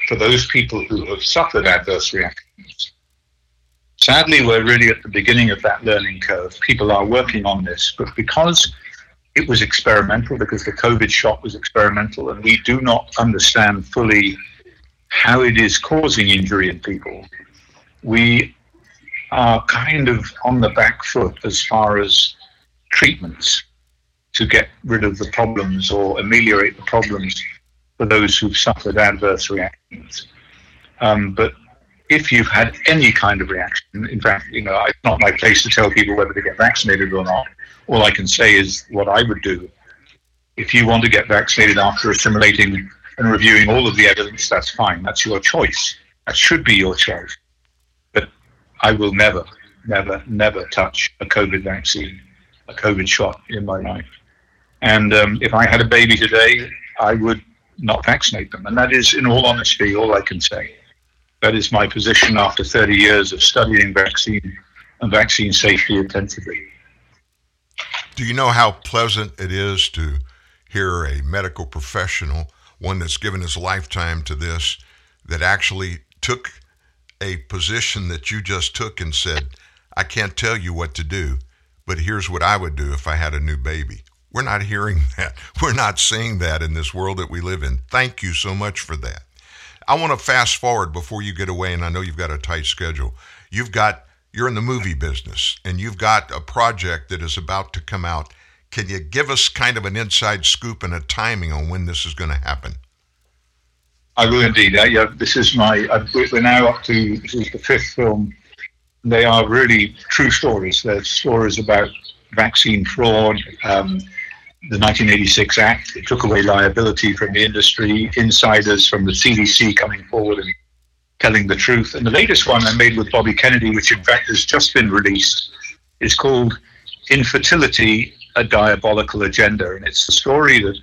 for those people who have suffered adverse reactions, sadly, we're really at the beginning of that learning curve. People are working on this, but because it was experimental, because the COVID shot was experimental, and we do not understand fully how it is causing injury in people, we are kind of on the back foot as far as treatments to get rid of the problems or ameliorate the problems for those who've suffered adverse reactions. Um, but if you've had any kind of reaction, in fact, you know, it's not my place to tell people whether to get vaccinated or not. All I can say is what I would do. If you want to get vaccinated after assimilating and reviewing all of the evidence, that's fine. That's your choice. That should be your choice. But I will never, never, never touch a COVID vaccine, a COVID shot in my life. And um, if I had a baby today, I would not vaccinate them. And that is, in all honesty, all I can say. That is my position after 30 years of studying vaccine and vaccine safety intensively. Do you know how pleasant it is to hear a medical professional, one that's given his lifetime to this, that actually took a position that you just took and said, I can't tell you what to do, but here's what I would do if I had a new baby. We're not hearing [laughs] that. We're not seeing that in this world that we live in. Thank you so much for that. I want to fast forward before you get away, and I know you've got a tight schedule. You've got, you're in the movie business, and you've got a project that is about to come out. Can you give us kind of an inside scoop and a timing on when this is going to happen? I will indeed. Uh, yeah, this is my. Uh, we're now up to this is the fifth film. They are really true stories. They're stories about vaccine fraud, um, the 1986 Act. It took away liability from the industry, insiders from the CDC coming forward and telling the truth. And the latest one I made with Bobby Kennedy, which in fact has just been released, is called Infertility A Diabolical Agenda. And it's a story that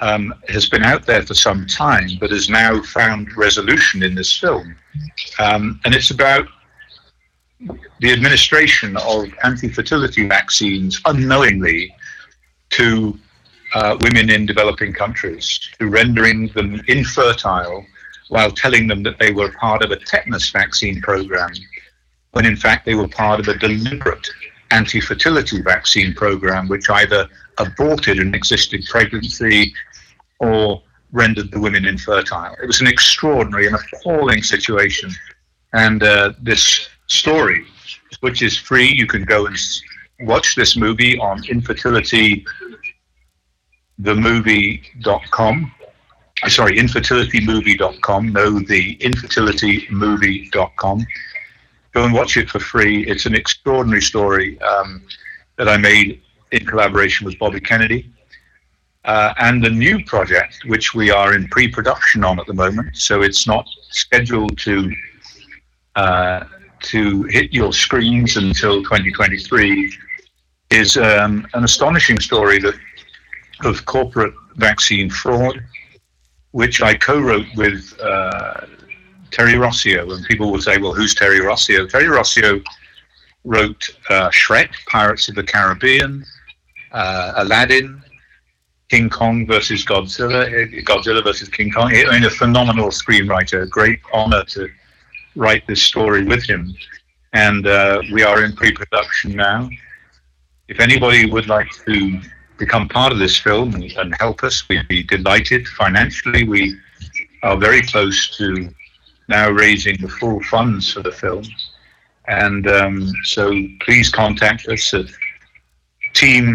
um, has been out there for some time, but has now found resolution in this film. Um, and it's about the administration of anti fertility vaccines unknowingly to uh, women in developing countries, to rendering them infertile while telling them that they were part of a tetanus vaccine program, when in fact they were part of a deliberate anti fertility vaccine program, which either aborted an existing pregnancy or rendered the women infertile. It was an extraordinary and appalling situation. And uh, this story, which is free, you can go and watch this movie on infertilitythemovie.com. Sorry, infertilitymovie.com. No, the infertilitymovie.com. Go and watch it for free. It's an extraordinary story um, that I made in collaboration with Bobby Kennedy. Uh, and the new project, which we are in pre production on at the moment, so it's not scheduled to. Uh, to hit your screens until 2023 is um, an astonishing story that, of corporate vaccine fraud, which I co-wrote with uh, Terry Rossio. And people will say, well, who's Terry Rossio? Terry Rossio wrote uh, Shrek, Pirates of the Caribbean, uh, Aladdin, King Kong versus Godzilla, Godzilla versus King Kong. I mean, a phenomenal screenwriter. Great honor to write this story with him. And uh, we are in pre production now. If anybody would like to become part of this film and, help us, we'd be delighted. Financially, we are very close to now raising the full funds for the film. And um, so please contact us at team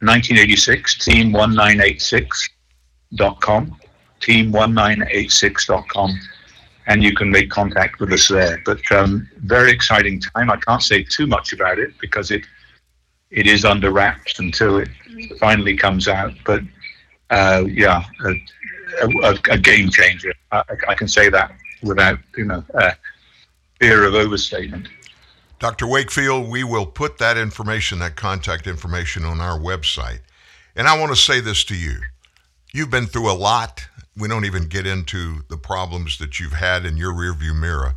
1986, team1986.com, team1986.com, and you can make contact with us there. But um, very exciting time. I can't say too much about it because it it is under wraps until it finally comes out. But uh, yeah, a, a, a, game changer. I, I, can say that without you know uh, fear of overstatement. Dr. Wakefield, we will put that information, that contact information, on our website. And I want to say this to you: you've been through a lot. We don't even get into the problems that you've had in your rearview mirror.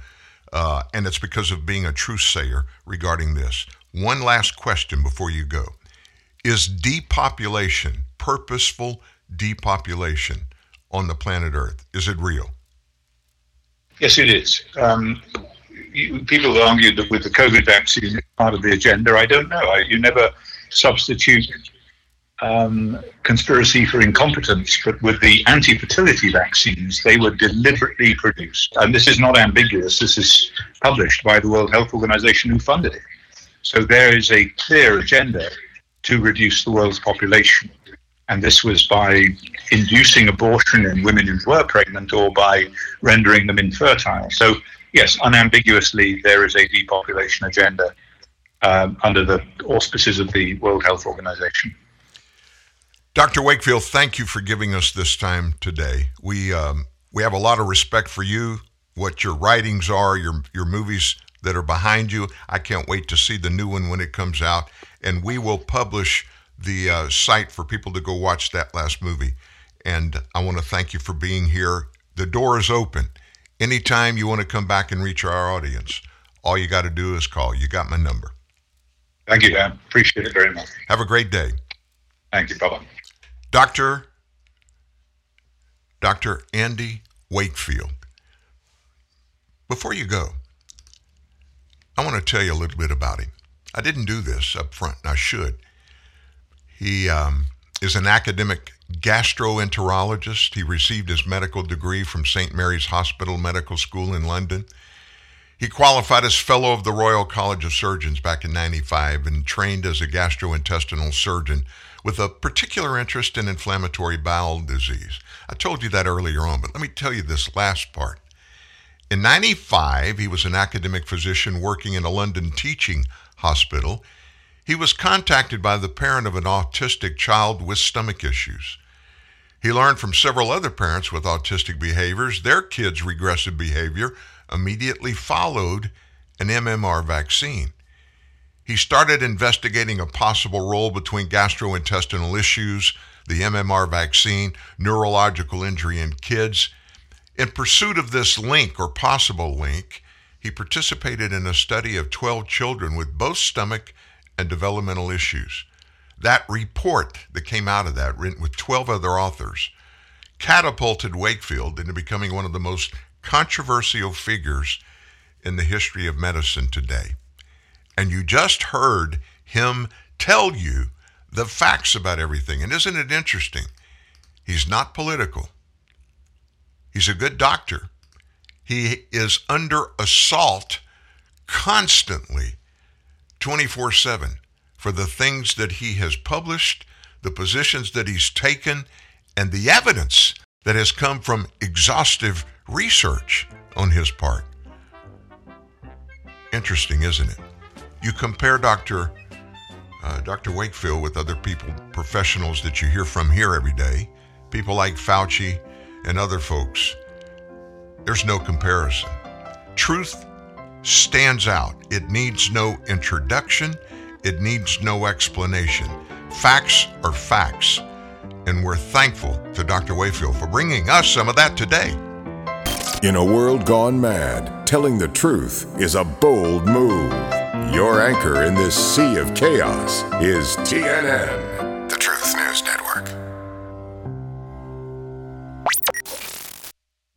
Uh, and it's because of being a truth sayer regarding this. One last question before you go Is depopulation, purposeful depopulation on the planet Earth, is it real? Yes, it is. Um, you, people have argued that with the COVID vaccine part of the agenda. I don't know. I, you never substitute um, conspiracy for incompetence, but with the anti fertility vaccines, they were deliberately produced. And this is not ambiguous. This is published by the World Health Organization, who funded it. So there is a clear agenda to reduce the world's population. And this was by inducing abortion in women who were pregnant or by rendering them infertile. So, yes, unambiguously, there is a depopulation agenda um, under the auspices of the World Health Organization. Dr. Wakefield, thank you for giving us this time today. We um, we have a lot of respect for you, what your writings are, your your movies that are behind you. I can't wait to see the new one when it comes out. And we will publish the uh, site for people to go watch that last movie. And I want to thank you for being here. The door is open. Anytime you want to come back and reach our audience, all you got to do is call. You got my number. Thank you, Dan. Appreciate it very much. Have a great day. Thank you. Bye bye. Dr. Dr. Andy Wakefield. Before you go, I want to tell you a little bit about him. I didn't do this up front, and I should. He um, is an academic gastroenterologist. He received his medical degree from St. Mary's Hospital Medical School in London. He qualified as Fellow of the Royal College of Surgeons back in 95 and trained as a gastrointestinal surgeon with a particular interest in inflammatory bowel disease. I told you that earlier on, but let me tell you this last part. In 95, he was an academic physician working in a London teaching hospital. He was contacted by the parent of an autistic child with stomach issues. He learned from several other parents with autistic behaviors their kids' regressive behavior immediately followed an MMR vaccine. He started investigating a possible role between gastrointestinal issues, the MMR vaccine, neurological injury in kids, in pursuit of this link or possible link, he participated in a study of 12 children with both stomach and developmental issues. That report that came out of that, written with 12 other authors, catapulted Wakefield into becoming one of the most controversial figures in the history of medicine today. And you just heard him tell you the facts about everything. And isn't it interesting? He's not political. He's a good doctor. He is under assault constantly, 24 7, for the things that he has published, the positions that he's taken, and the evidence that has come from exhaustive research on his part. Interesting, isn't it? You compare Dr. Uh, Dr. Wakefield with other people, professionals that you hear from here every day, people like Fauci, and other folks, there's no comparison. Truth stands out. It needs no introduction, it needs no explanation. Facts are facts. And we're thankful to Dr. Wakefield for bringing us some of that today. In a world gone mad, telling the truth is a bold move. Your anchor in this sea of chaos is TNN,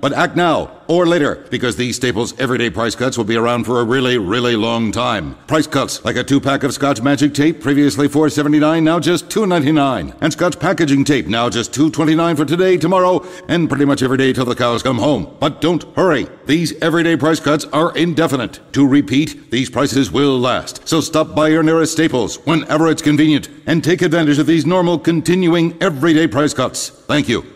But act now or later because these Staples everyday price cuts will be around for a really, really long time. Price cuts like a two pack of Scotch Magic Tape, previously $4.79, now just $2.99. And Scotch Packaging Tape, now just $2.29 for today, tomorrow, and pretty much every day till the cows come home. But don't hurry. These everyday price cuts are indefinite. To repeat, these prices will last. So stop by your nearest Staples whenever it's convenient and take advantage of these normal, continuing, everyday price cuts. Thank you.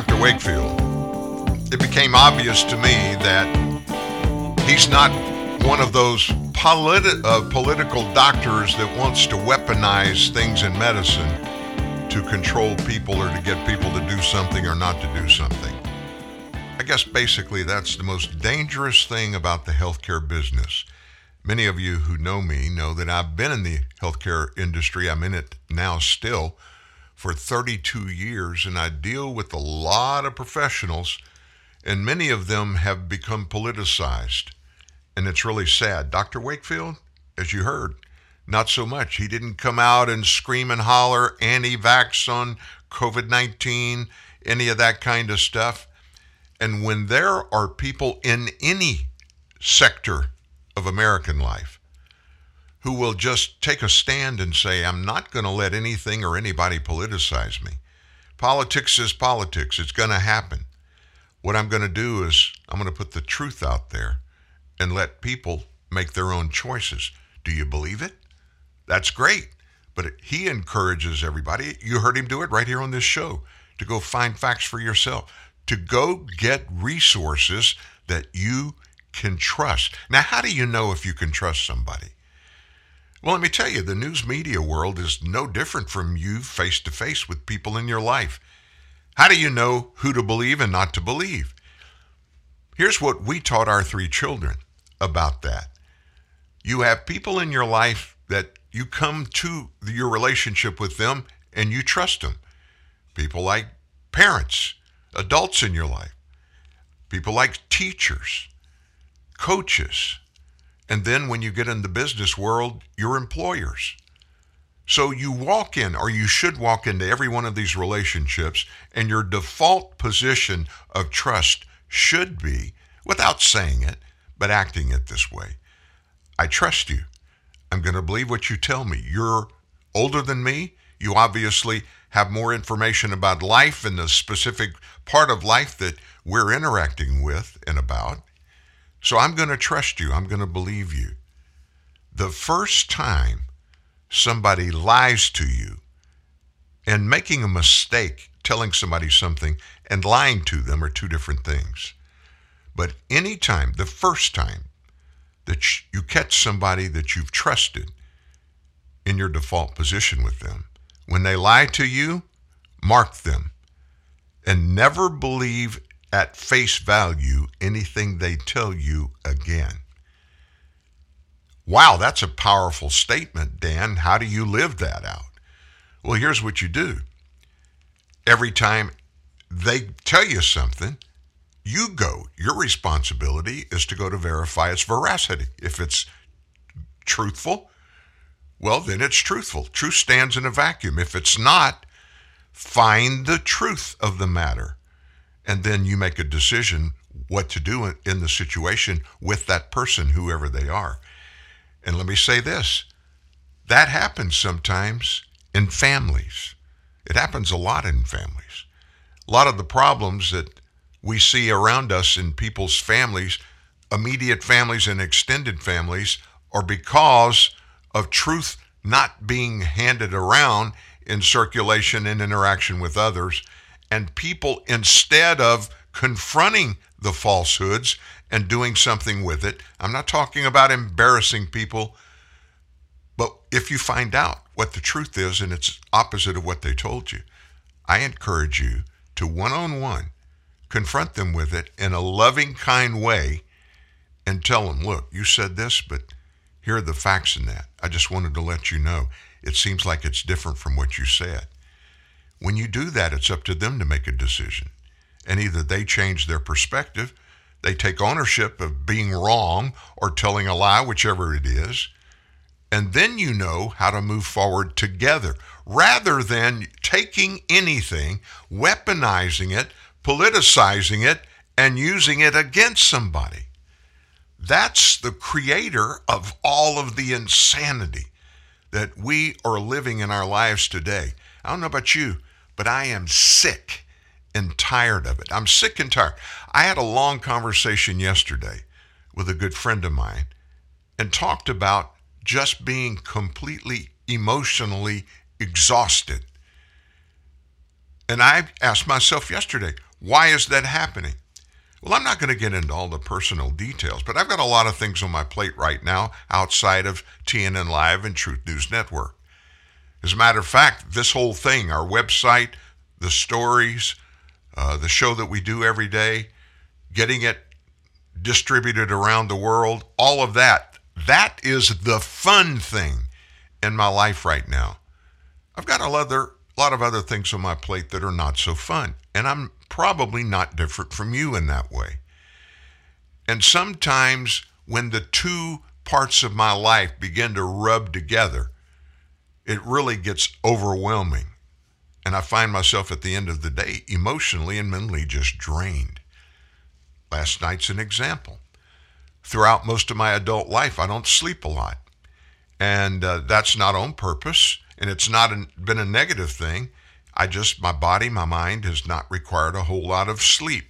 Dr. Wakefield, it became obvious to me that he's not one of those politi- uh, political doctors that wants to weaponize things in medicine to control people or to get people to do something or not to do something. I guess basically that's the most dangerous thing about the healthcare business. Many of you who know me know that I've been in the healthcare industry. I'm in it now still for 32 years, and I deal with a lot of professionals, and many of them have become politicized. And it's really sad. Dr. Wakefield, as you heard, not so much. He didn't come out and scream and holler anti vax on COVID 19, any of that kind of stuff. And when there are people in any sector of American life who will just take a stand and say, I'm not going to let anything or anybody politicize me. Politics is politics, it's going to happen. What I'm going to do is I'm going to put the truth out there and let people make their own choices. Do you believe it? That's great. But he encourages everybody, you heard him do it right here on this show, to go find facts for yourself, to go get resources that you can trust. Now, how do you know if you can trust somebody? Well, let me tell you, the news media world is no different from you face to face with people in your life. How do you know who to believe and not to believe? Here's what we taught our three children about that. You have people in your life that you come to your relationship with them and you trust them. People like parents, adults in your life, people like teachers, coaches, and then when you get in the business world, your employers. So you walk in, or you should walk into every one of these relationships, and your default position of trust should be, without saying it, but acting it this way I trust you. I'm going to believe what you tell me. You're older than me. You obviously have more information about life and the specific part of life that we're interacting with and about. So I'm going to trust you. I'm going to believe you. The first time somebody lies to you and making a mistake, telling somebody something, and lying to them are two different things. But anytime, the first time that you catch somebody that you've trusted in your default position with them, when they lie to you, mark them and never believe at face value anything they tell you again. Wow, that's a powerful statement, Dan. How do you live that out? Well, here's what you do. Every time they tell you something, you go. Your responsibility is to go to verify its veracity. If it's truthful, well, then it's truthful. Truth stands in a vacuum. If it's not, find the truth of the matter and then you make a decision what to do in the situation with that person, whoever they are. And let me say this that happens sometimes in families. It happens a lot in families. A lot of the problems that we see around us in people's families, immediate families and extended families, are because of truth not being handed around in circulation and interaction with others. And people, instead of confronting the falsehoods and doing something with it, I'm not talking about embarrassing people, but if you find out what the truth is and it's opposite of what they told you, I encourage you to one on one confront them with it in a loving, kind way and tell them, look, you said this, but here are the facts in that. I just wanted to let you know. It seems like it's different from what you said. When you do that, it's up to them to make a decision. And either they change their perspective, they take ownership of being wrong or telling a lie, whichever it is, and then you know how to move forward together rather than taking anything, weaponizing it, politicizing it, and using it against somebody. That's the creator of all of the insanity that we are living in our lives today. I don't know about you, but I am sick and tired of it. I'm sick and tired. I had a long conversation yesterday with a good friend of mine and talked about just being completely emotionally exhausted. And I asked myself yesterday, why is that happening? Well, I'm not going to get into all the personal details, but I've got a lot of things on my plate right now outside of TNN Live and Truth News Network. As a matter of fact, this whole thing, our website, the stories, uh, the show that we do every day, getting it distributed around the world, all of that, that is the fun thing in my life right now. I've got a lot of other things on my plate that are not so fun, and I'm probably not different from you in that way. And sometimes when the two parts of my life begin to rub together, it really gets overwhelming. And I find myself at the end of the day emotionally and mentally just drained. Last night's an example. Throughout most of my adult life, I don't sleep a lot. And uh, that's not on purpose, and it's not an, been a negative thing. I just, my body, my mind has not required a whole lot of sleep.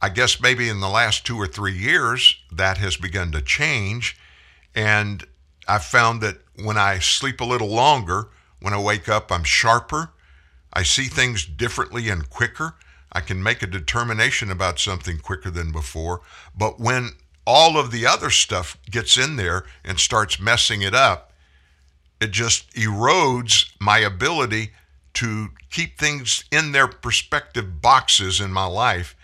I guess maybe in the last two or three years, that has begun to change. And I've found that when I sleep a little longer, when I wake up, I'm sharper. I see things differently and quicker. I can make a determination about something quicker than before. But when all of the other stuff gets in there and starts messing it up, it just erodes my ability to keep things in their perspective boxes in my life.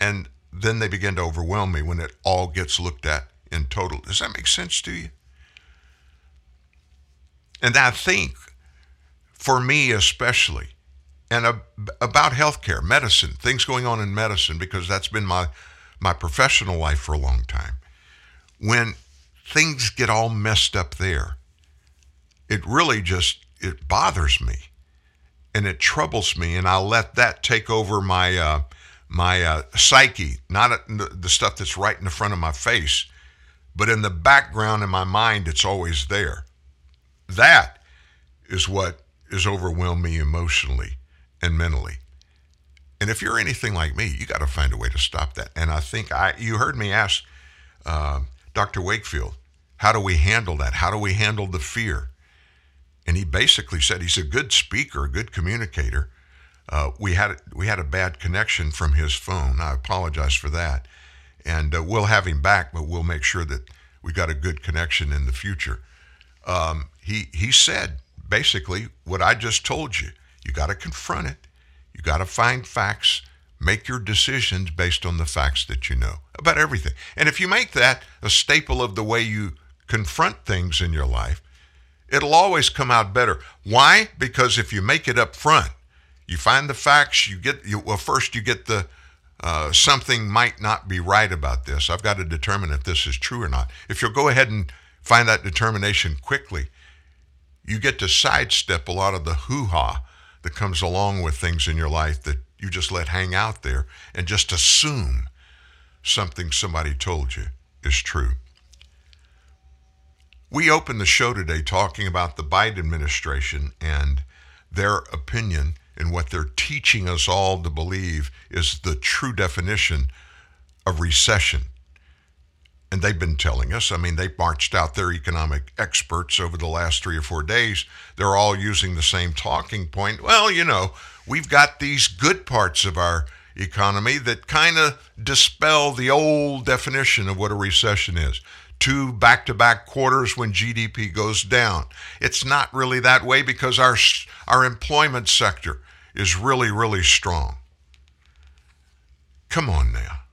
And then they begin to overwhelm me when it all gets looked at in total. Does that make sense to you? And I think for me especially, and about healthcare, medicine, things going on in medicine, because that's been my, my professional life for a long time. When things get all messed up there, it really just, it bothers me and it troubles me, and I'll let that take over my uh, my uh, psyche, not the stuff that's right in the front of my face, but in the background in my mind, it's always there. That is what is overwhelmed me emotionally and mentally. And if you're anything like me, you got to find a way to stop that. And I think I, you heard me ask uh, Dr. Wakefield, how do we handle that? How do we handle the fear? and he basically said he's a good speaker, a good communicator. Uh, we had we had a bad connection from his phone. I apologize for that, and uh, we'll have him back, but we'll make sure that we got a good connection in the future. Um, he he said basically what I just told you. You got to confront it. You got to find facts. Make your decisions based on the facts that you know about everything. And if you make that a staple of the way you confront things in your life, it'll always come out better. Why? Because if you make it up front, you find the facts, you get, you, well, first you get the, uh, something might not be right about this. I've got to determine if this is true or not. If you'll go ahead and find that determination quickly, you get to sidestep a lot of the hoo ha that comes along with things in your life that you just let hang out there and just assume something somebody told you is true. We opened the show today talking about the Biden administration and their opinion and what they're teaching us all to believe is the true definition of recession. And they've been telling us, I mean, they marched out their economic experts over the last three or four days. They're all using the same talking point. Well, you know, we've got these good parts of our economy that kind of dispel the old definition of what a recession is. Two back to back quarters when GDP goes down. It's not really that way because our, our employment sector is really, really strong. Come on now.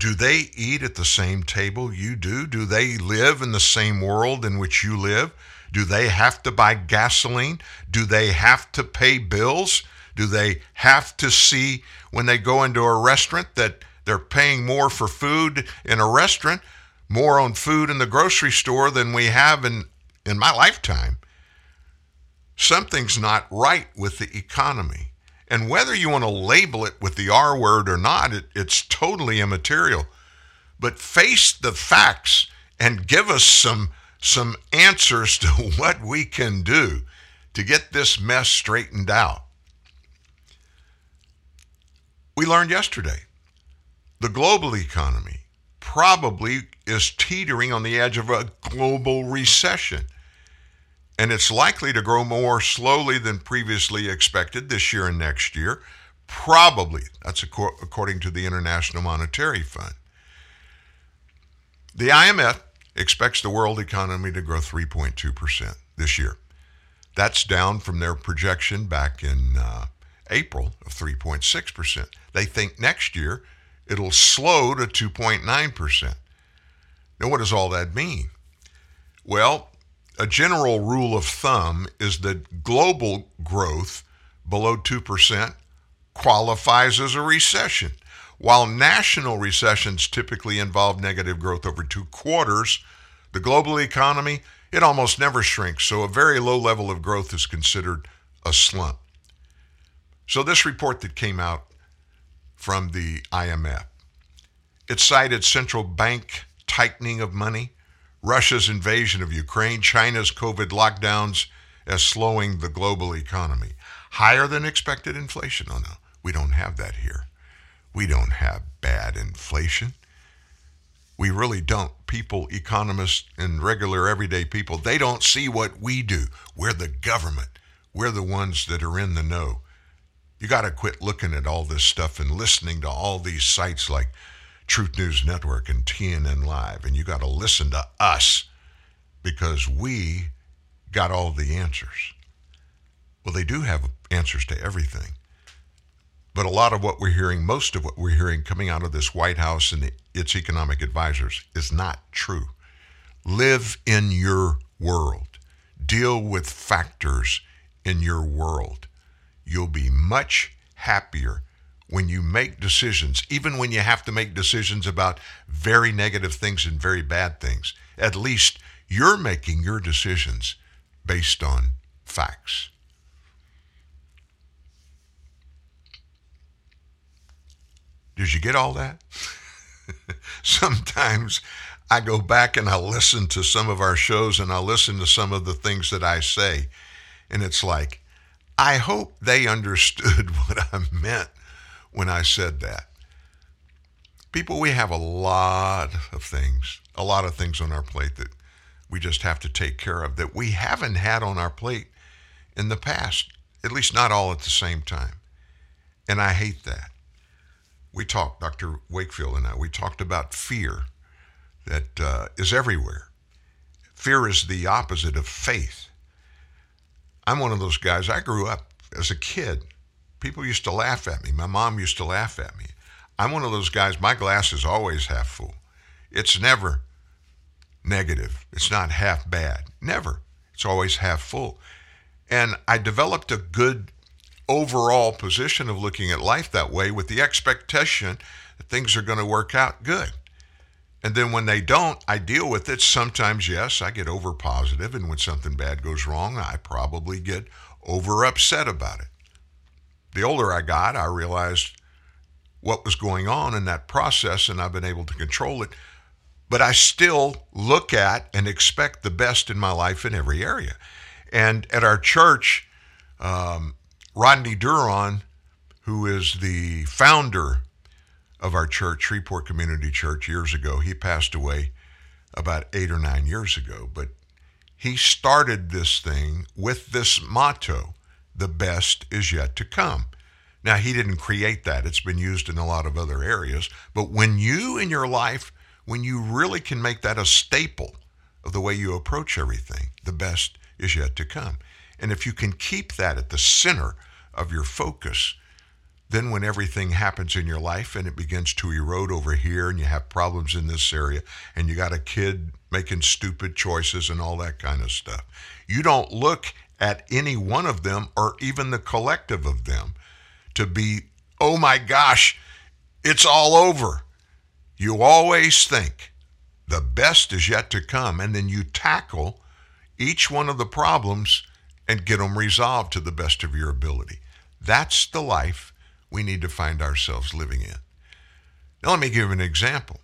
Do they eat at the same table you do? Do they live in the same world in which you live? Do they have to buy gasoline? Do they have to pay bills? Do they have to see when they go into a restaurant that they're paying more for food in a restaurant, more on food in the grocery store than we have in, in my lifetime? Something's not right with the economy. And whether you want to label it with the R word or not, it, it's totally immaterial. But face the facts and give us some some answers [laughs] to what we can do to get this mess straightened out. We learned yesterday the global economy probably is teetering on the edge of a global recession and it's likely to grow more slowly than previously expected this year and next year. Probably. That's according to the International Monetary Fund. The IMF expects the world economy to grow 3.2% this year. That's down from their projection back in uh, April of 3.6%. They think next year it'll slow to 2.9%. Now, what does all that mean? Well, a general rule of thumb is that global growth below 2% qualifies as a recession. While national recessions typically involve negative growth over two quarters, the global economy, it almost never shrinks, so a very low level of growth is considered a slump. So this report that came out from the IMF, it cited central bank tightening of money, Russia's invasion of Ukraine, China's COVID lockdowns as slowing the global economy. Higher than expected inflation. Oh, no, we don't have that here. We don't have bad inflation. We really don't. People, economists, and regular everyday people, they don't see what we do. We're the government. We're the ones that are in the know. You got to quit looking at all this stuff and listening to all these sites like Truth News Network and TNN Live, and you got to listen to us because we got all the answers. Well, they do have answers to everything. But a lot of what we're hearing, most of what we're hearing coming out of this White House and its economic advisors is not true. Live in your world, deal with factors in your world. You'll be much happier when you make decisions, even when you have to make decisions about very negative things and very bad things, at least you're making your decisions based on facts. Did you get all that? [laughs] Sometimes I go back and I listen to some of our shows and I listen to some of the things that I say, and it's like, I hope they understood [laughs] what I meant when I said that. People, we have a lot of things, a lot of things on our plate that we just have to take care of that we haven't had on our plate in the past, at least not all at the same time. And I hate that. We talked, Dr. Wakefield and I, we talked about fear that uh, is everywhere. Fear is the opposite of faith. I'm one of those guys, I grew up as a kid People used to laugh at me. My mom used to laugh at me. I'm one of those guys, my glass is always half full. It's never negative. It's not half bad. Never. It's always half full. And I developed a good overall position of looking at life that way with the expectation that things are going to work out good. And then when they don't, I deal with it. Sometimes, yes, I get over positive, and when something bad goes wrong, I probably get over upset about it the older I got, I realized what was going on in that process and I've been able to control it. But I still look at and expect the best in my life in every area. And at our church, um, Rodney Duron, who is the founder of our church, Shreveport Community Church, years ago. He passed away about eight or nine years ago, but he started this thing with this motto the best is yet to come. Now, he didn't create that, it's been used in a lot of other areas. But when you in your life, when you really can make that a staple of the way you approach everything, the best is yet to come. And if you can keep that at the center of your focus, then when everything happens in your life and it begins to erode over here and you have problems in this area and you got a kid making stupid choices and all that kind of stuff, you don't look at any one of them or even the collective of them to be, oh my gosh, it's all over. You always think the best is yet to come, and then you tackle each one of the problems and get them resolved to the best of your ability. That's the life we need to find ourselves living in. Now, let me give an example.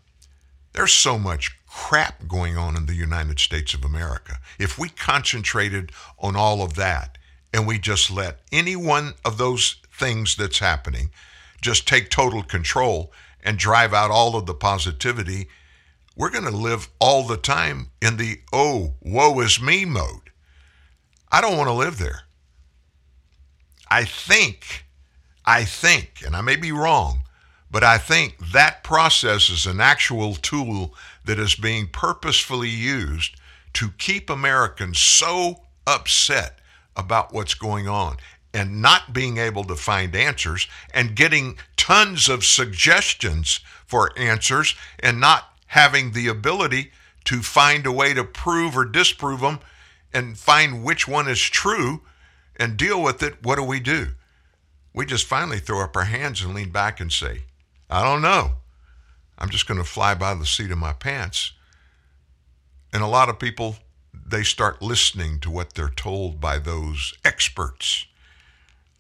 There's so much crap going on in the United States of America. If we concentrated on all of that and we just let any one of those things that's happening just take total control and drive out all of the positivity, we're going to live all the time in the oh, woe is me mode. I don't want to live there. I think, I think, and I may be wrong, but I think that process is an actual tool that is being purposefully used to keep Americans so upset about what's going on and not being able to find answers and getting tons of suggestions for answers and not having the ability to find a way to prove or disprove them and find which one is true and deal with it, what do we do? We just finally throw up our hands and lean back and say, I don't know. I'm just going to fly by the seat of my pants. And a lot of people, they start listening to what they're told by those experts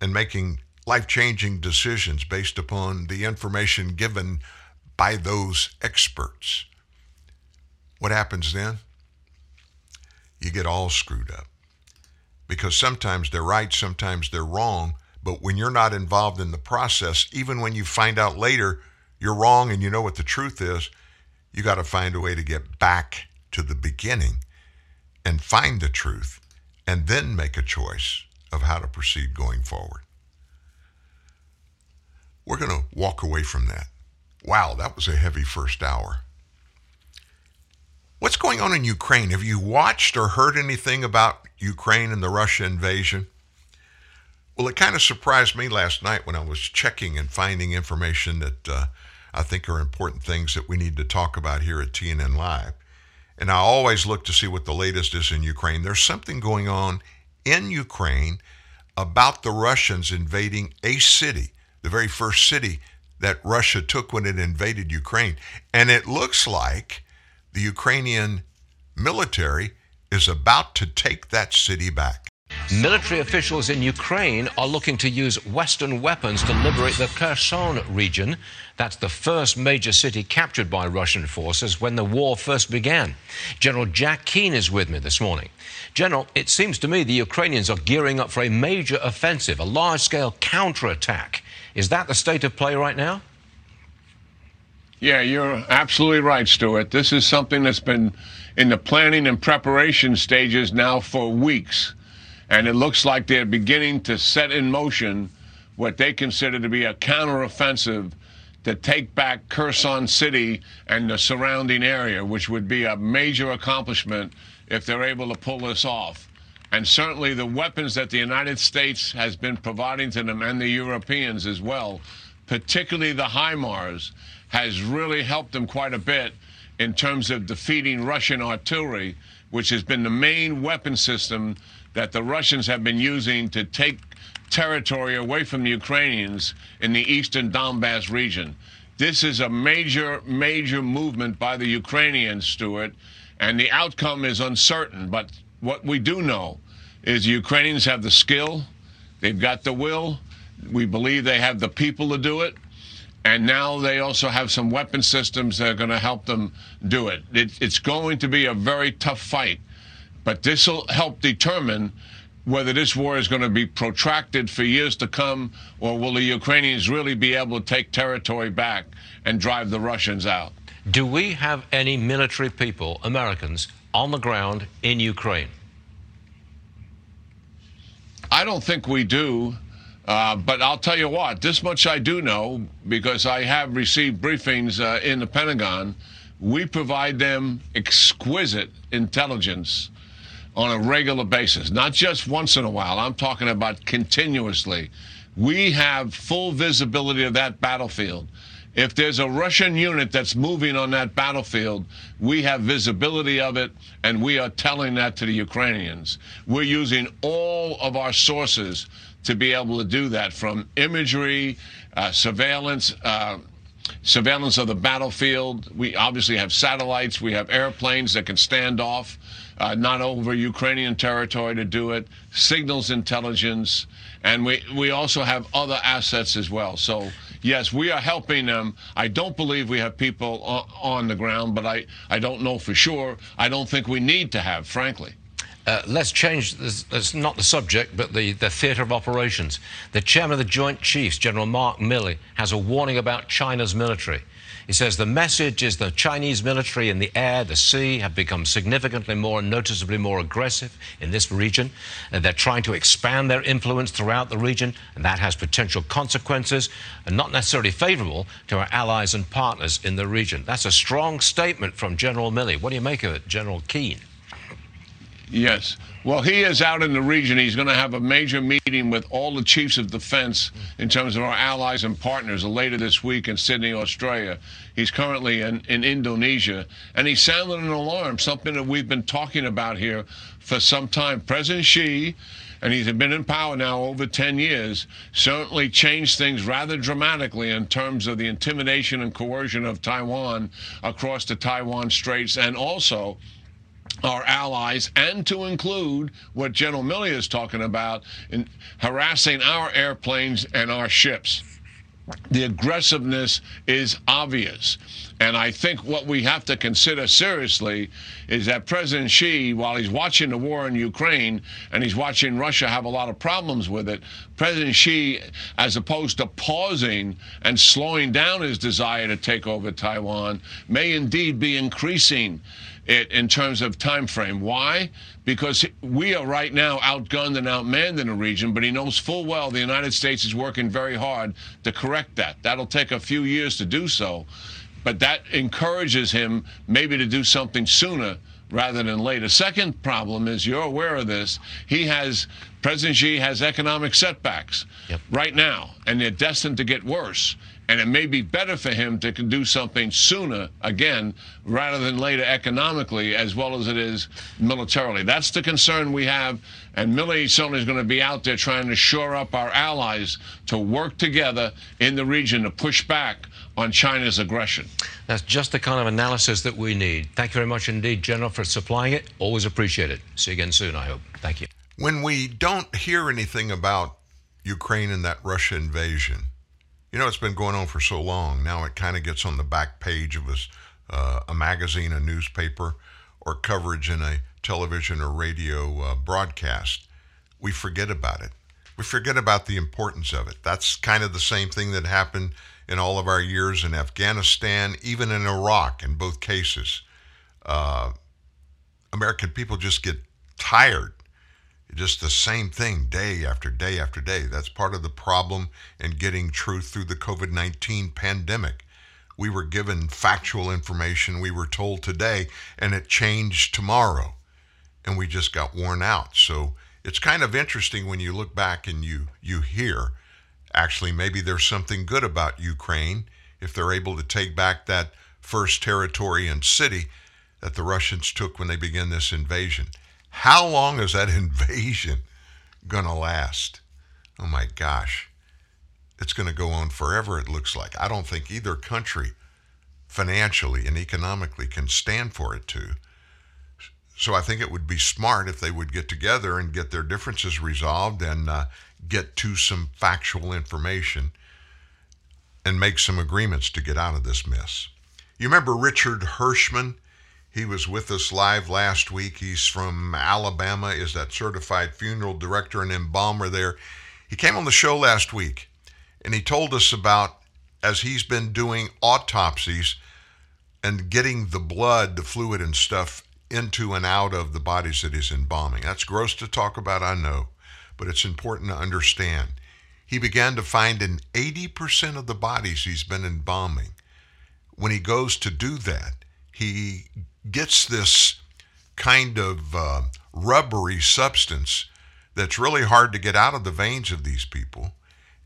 and making life changing decisions based upon the information given by those experts. What happens then? You get all screwed up. Because sometimes they're right, sometimes they're wrong. But when you're not involved in the process, even when you find out later you're wrong and you know what the truth is, you got to find a way to get back to the beginning and find the truth and then make a choice of how to proceed going forward. We're going to walk away from that. Wow, that was a heavy first hour. What's going on in Ukraine? Have you watched or heard anything about Ukraine and the Russia invasion? Well, it kind of surprised me last night when I was checking and finding information that uh, I think are important things that we need to talk about here at TNN Live. And I always look to see what the latest is in Ukraine. There's something going on in Ukraine about the Russians invading a city, the very first city that Russia took when it invaded Ukraine. And it looks like the Ukrainian military is about to take that city back. Military officials in Ukraine are looking to use Western weapons to liberate the Kherson region. That's the first major city captured by Russian forces when the war first began. General Jack Keane is with me this morning. General, it seems to me the Ukrainians are gearing up for a major offensive, a large scale counterattack. Is that the state of play right now? Yeah, you're absolutely right, Stuart. This is something that's been in the planning and preparation stages now for weeks. And it looks like they're beginning to set in motion what they consider to be a counteroffensive to take back Kherson City and the surrounding area, which would be a major accomplishment if they're able to pull this off. And certainly the weapons that the United States has been providing to them and the Europeans as well, particularly the HIMARS, has really helped them quite a bit in terms of defeating Russian artillery, which has been the main weapon system that the Russians have been using to take territory away from Ukrainians in the eastern Donbass region. This is a major, major movement by the Ukrainians, Stuart, and the outcome is uncertain. But what we do know is the Ukrainians have the skill, they've got the will, we believe they have the people to do it. And now they also have some weapon systems that are going to help them do it. it. It's going to be a very tough fight, but this will help determine whether this war is going to be protracted for years to come, or will the Ukrainians really be able to take territory back and drive the Russians out. Do we have any military people, Americans, on the ground in Ukraine? I don't think we do. Uh, but I'll tell you what, this much I do know because I have received briefings uh, in the Pentagon. We provide them exquisite intelligence on a regular basis, not just once in a while. I'm talking about continuously. We have full visibility of that battlefield. If there's a Russian unit that's moving on that battlefield, we have visibility of it, and we are telling that to the Ukrainians. We're using all of our sources to be able to do that from imagery, uh, surveillance, uh, surveillance of the battlefield. We obviously have satellites, we have airplanes that can stand off, uh, not over Ukrainian territory to do it, signals intelligence, and we, we also have other assets as well. So, yes, we are helping them. I don't believe we have people on, on the ground, but I, I don't know for sure. I don't think we need to have, frankly. Uh, let's change. This, this not the subject, but the, the theatre of operations. The chairman of the Joint Chiefs, General Mark Milley, has a warning about China's military. He says the message is the Chinese military in the air, the sea, have become significantly more and noticeably more aggressive in this region. And they're trying to expand their influence throughout the region, and that has potential consequences, and not necessarily favorable to our allies and partners in the region. That's a strong statement from General Milley. What do you make of it, General Keane? Yes. Well, he is out in the region. He's going to have a major meeting with all the chiefs of defense in terms of our allies and partners later this week in Sydney, Australia. He's currently in, in Indonesia, and he sounded an alarm, something that we've been talking about here for some time. President Xi, and he's been in power now over 10 years, certainly changed things rather dramatically in terms of the intimidation and coercion of Taiwan across the Taiwan Straits and also our allies and to include what General Milley is talking about in harassing our airplanes and our ships. The aggressiveness is obvious. And I think what we have to consider seriously is that President Xi, while he's watching the war in Ukraine and he's watching Russia have a lot of problems with it, President Xi, as opposed to pausing and slowing down his desire to take over Taiwan, may indeed be increasing it in terms of time frame. Why? Because we are right now outgunned and outmanned in the region, but he knows full well the United States is working very hard to correct that. That'll take a few years to do so, but that encourages him maybe to do something sooner rather than later. Second problem is you're aware of this. He has President Xi has economic setbacks yep. right now, and they're destined to get worse. And it may be better for him to do something sooner, again, rather than later economically, as well as it is militarily. That's the concern we have. And Milley certainly is going to be out there trying to shore up our allies to work together in the region to push back on China's aggression. That's just the kind of analysis that we need. Thank you very much indeed, General, for supplying it. Always appreciate it. See you again soon, I hope. Thank you. When we don't hear anything about Ukraine and that Russia invasion, you know, it's been going on for so long. Now it kind of gets on the back page of a, uh, a magazine, a newspaper, or coverage in a television or radio uh, broadcast. We forget about it. We forget about the importance of it. That's kind of the same thing that happened in all of our years in Afghanistan, even in Iraq, in both cases. Uh, American people just get tired just the same thing day after day after day. That's part of the problem in getting truth through the COVID 19 pandemic. We were given factual information we were told today, and it changed tomorrow, and we just got worn out. So it's kind of interesting when you look back and you, you hear actually maybe there's something good about Ukraine if they're able to take back that first territory and city that the Russians took when they began this invasion. How long is that [laughs] invasion going to last? Oh my gosh. It's going to go on forever, it looks like. I don't think either country financially and economically can stand for it to. So I think it would be smart if they would get together and get their differences resolved and uh, get to some factual information and make some agreements to get out of this mess. You remember Richard Hirschman? He was with us live last week. He's from Alabama, is that certified funeral director and embalmer there. He came on the show last week and he told us about as he's been doing autopsies and getting the blood, the fluid and stuff into and out of the bodies that he's embalming. That's gross to talk about, I know, but it's important to understand. He began to find in 80% of the bodies he's been embalming, when he goes to do that, he gets this kind of uh, rubbery substance that's really hard to get out of the veins of these people.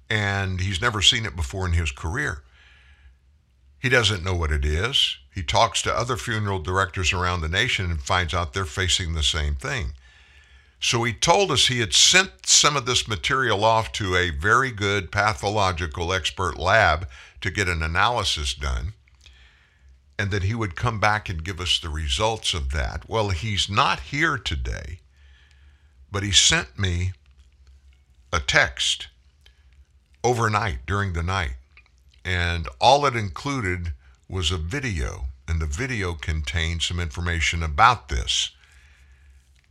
And he's never seen it before in his career. He doesn't know what it is. He talks to other funeral directors around the nation and finds out they're facing the same thing. So he told us he had sent some of this material off to a very good pathological expert lab to get an analysis done and that he would come back and give us the results of that. Well, he's not here today, but he sent me a text overnight during the night, and all it included was a video, and the video contained some information about this.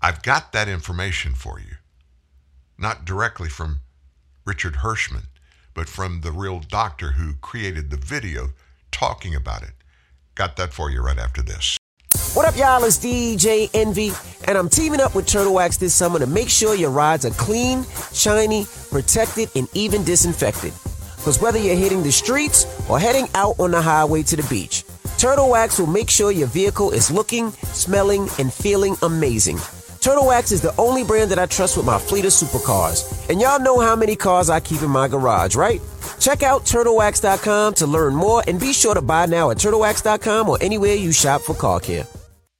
I've got that information for you, not directly from Richard Hirschman, but from the real doctor who created the video talking about it. Got that for you right after this. What up, y'all? It's DJ Envy, and I'm teaming up with Turtle Wax this summer to make sure your rides are clean, shiny, protected, and even disinfected. Because whether you're hitting the streets or heading out on the highway to the beach, Turtle Wax will make sure your vehicle is looking, smelling, and feeling amazing. Turtle Wax is the only brand that I trust with my fleet of supercars. And y'all know how many cars I keep in my garage, right? Check out TurtleWax.com to learn more and be sure to buy now at TurtleWax.com or anywhere you shop for car care.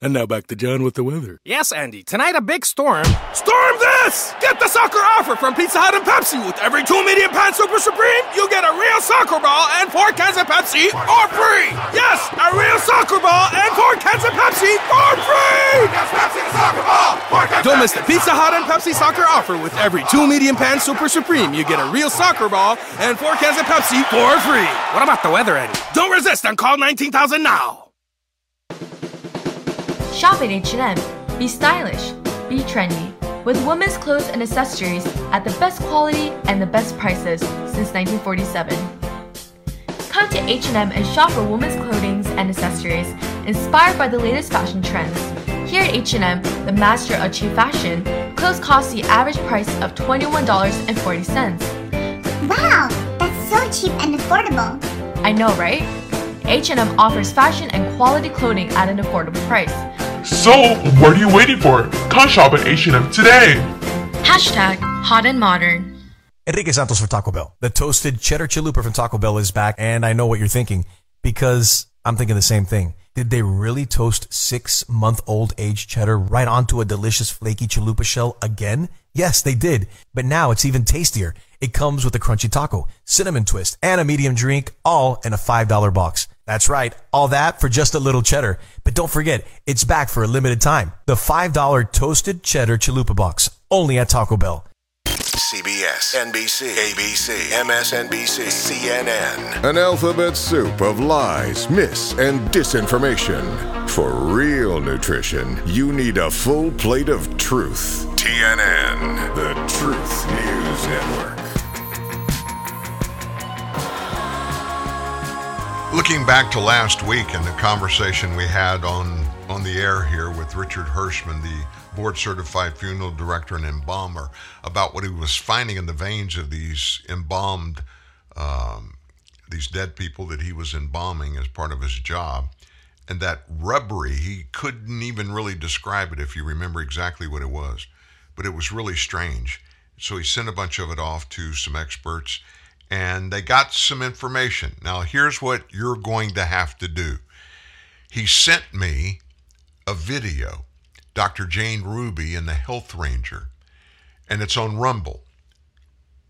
And now back to John with the weather. Yes, Andy. Tonight a big storm. Storm this! Get the soccer offer from Pizza Hut and Pepsi. With every two medium pan Super Supreme, you get a real soccer ball and four cans of Pepsi for free. Yes, a real soccer ball and four cans of Pepsi for free. Yes, Pepsi the soccer ball. Four cans Don't miss the Pizza Hut and Pepsi soccer offer. With every two medium pan Super Supreme, you get a real soccer ball and four cans of Pepsi for free. What about the weather, Andy? Don't resist and call 19,000 now. Shop at H&M. Be stylish. Be trendy. With women's clothes and accessories at the best quality and the best prices since 1947. Come to H&M and shop for women's clothing and accessories inspired by the latest fashion trends. Here at H&M, the master of cheap fashion, clothes cost the average price of $21.40. Wow, that's so cheap and affordable. I know, right? H&M offers fashion and quality clothing at an affordable price. So, what are you waiting for? Come shop at H&M today. Hashtag hot and modern. Enrique Santos for Taco Bell. The toasted cheddar chalupa from Taco Bell is back, and I know what you're thinking because I'm thinking the same thing. Did they really toast six month old aged cheddar right onto a delicious flaky chalupa shell again? Yes, they did. But now it's even tastier. It comes with a crunchy taco, cinnamon twist, and a medium drink, all in a $5 box. That's right, all that for just a little cheddar. But don't forget, it's back for a limited time. The $5 toasted cheddar chalupa box, only at Taco Bell. CBS, NBC, ABC, MSNBC, CNN. An alphabet soup of lies, myths, and disinformation. For real nutrition, you need a full plate of truth. TNN, the Truth News Network. Looking back to last week and the conversation we had on, on the air here with Richard Hirschman, the board certified funeral director and embalmer, about what he was finding in the veins of these embalmed, um, these dead people that he was embalming as part of his job. And that rubbery, he couldn't even really describe it if you remember exactly what it was, but it was really strange. So he sent a bunch of it off to some experts and they got some information. Now, here's what you're going to have to do. He sent me a video, Dr. Jane Ruby and the Health Ranger, and it's on Rumble.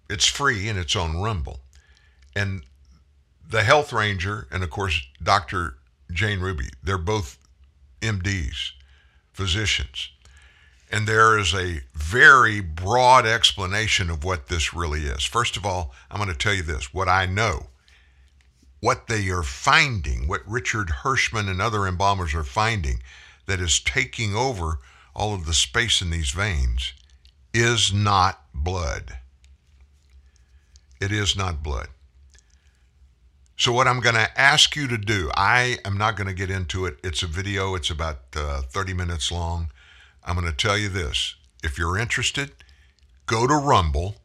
It's free and it's on Rumble. And the Health Ranger and, of course, Dr. Jane Ruby, they're both MDs, physicians. And there is a very broad explanation of what this really is. First of all, I'm going to tell you this what I know, what they are finding, what Richard Hirschman and other embalmers are finding, that is taking over all of the space in these veins is not blood. It is not blood. So, what I'm going to ask you to do, I am not going to get into it. It's a video, it's about uh, 30 minutes long. I'm going to tell you this. If you're interested, go to Rumble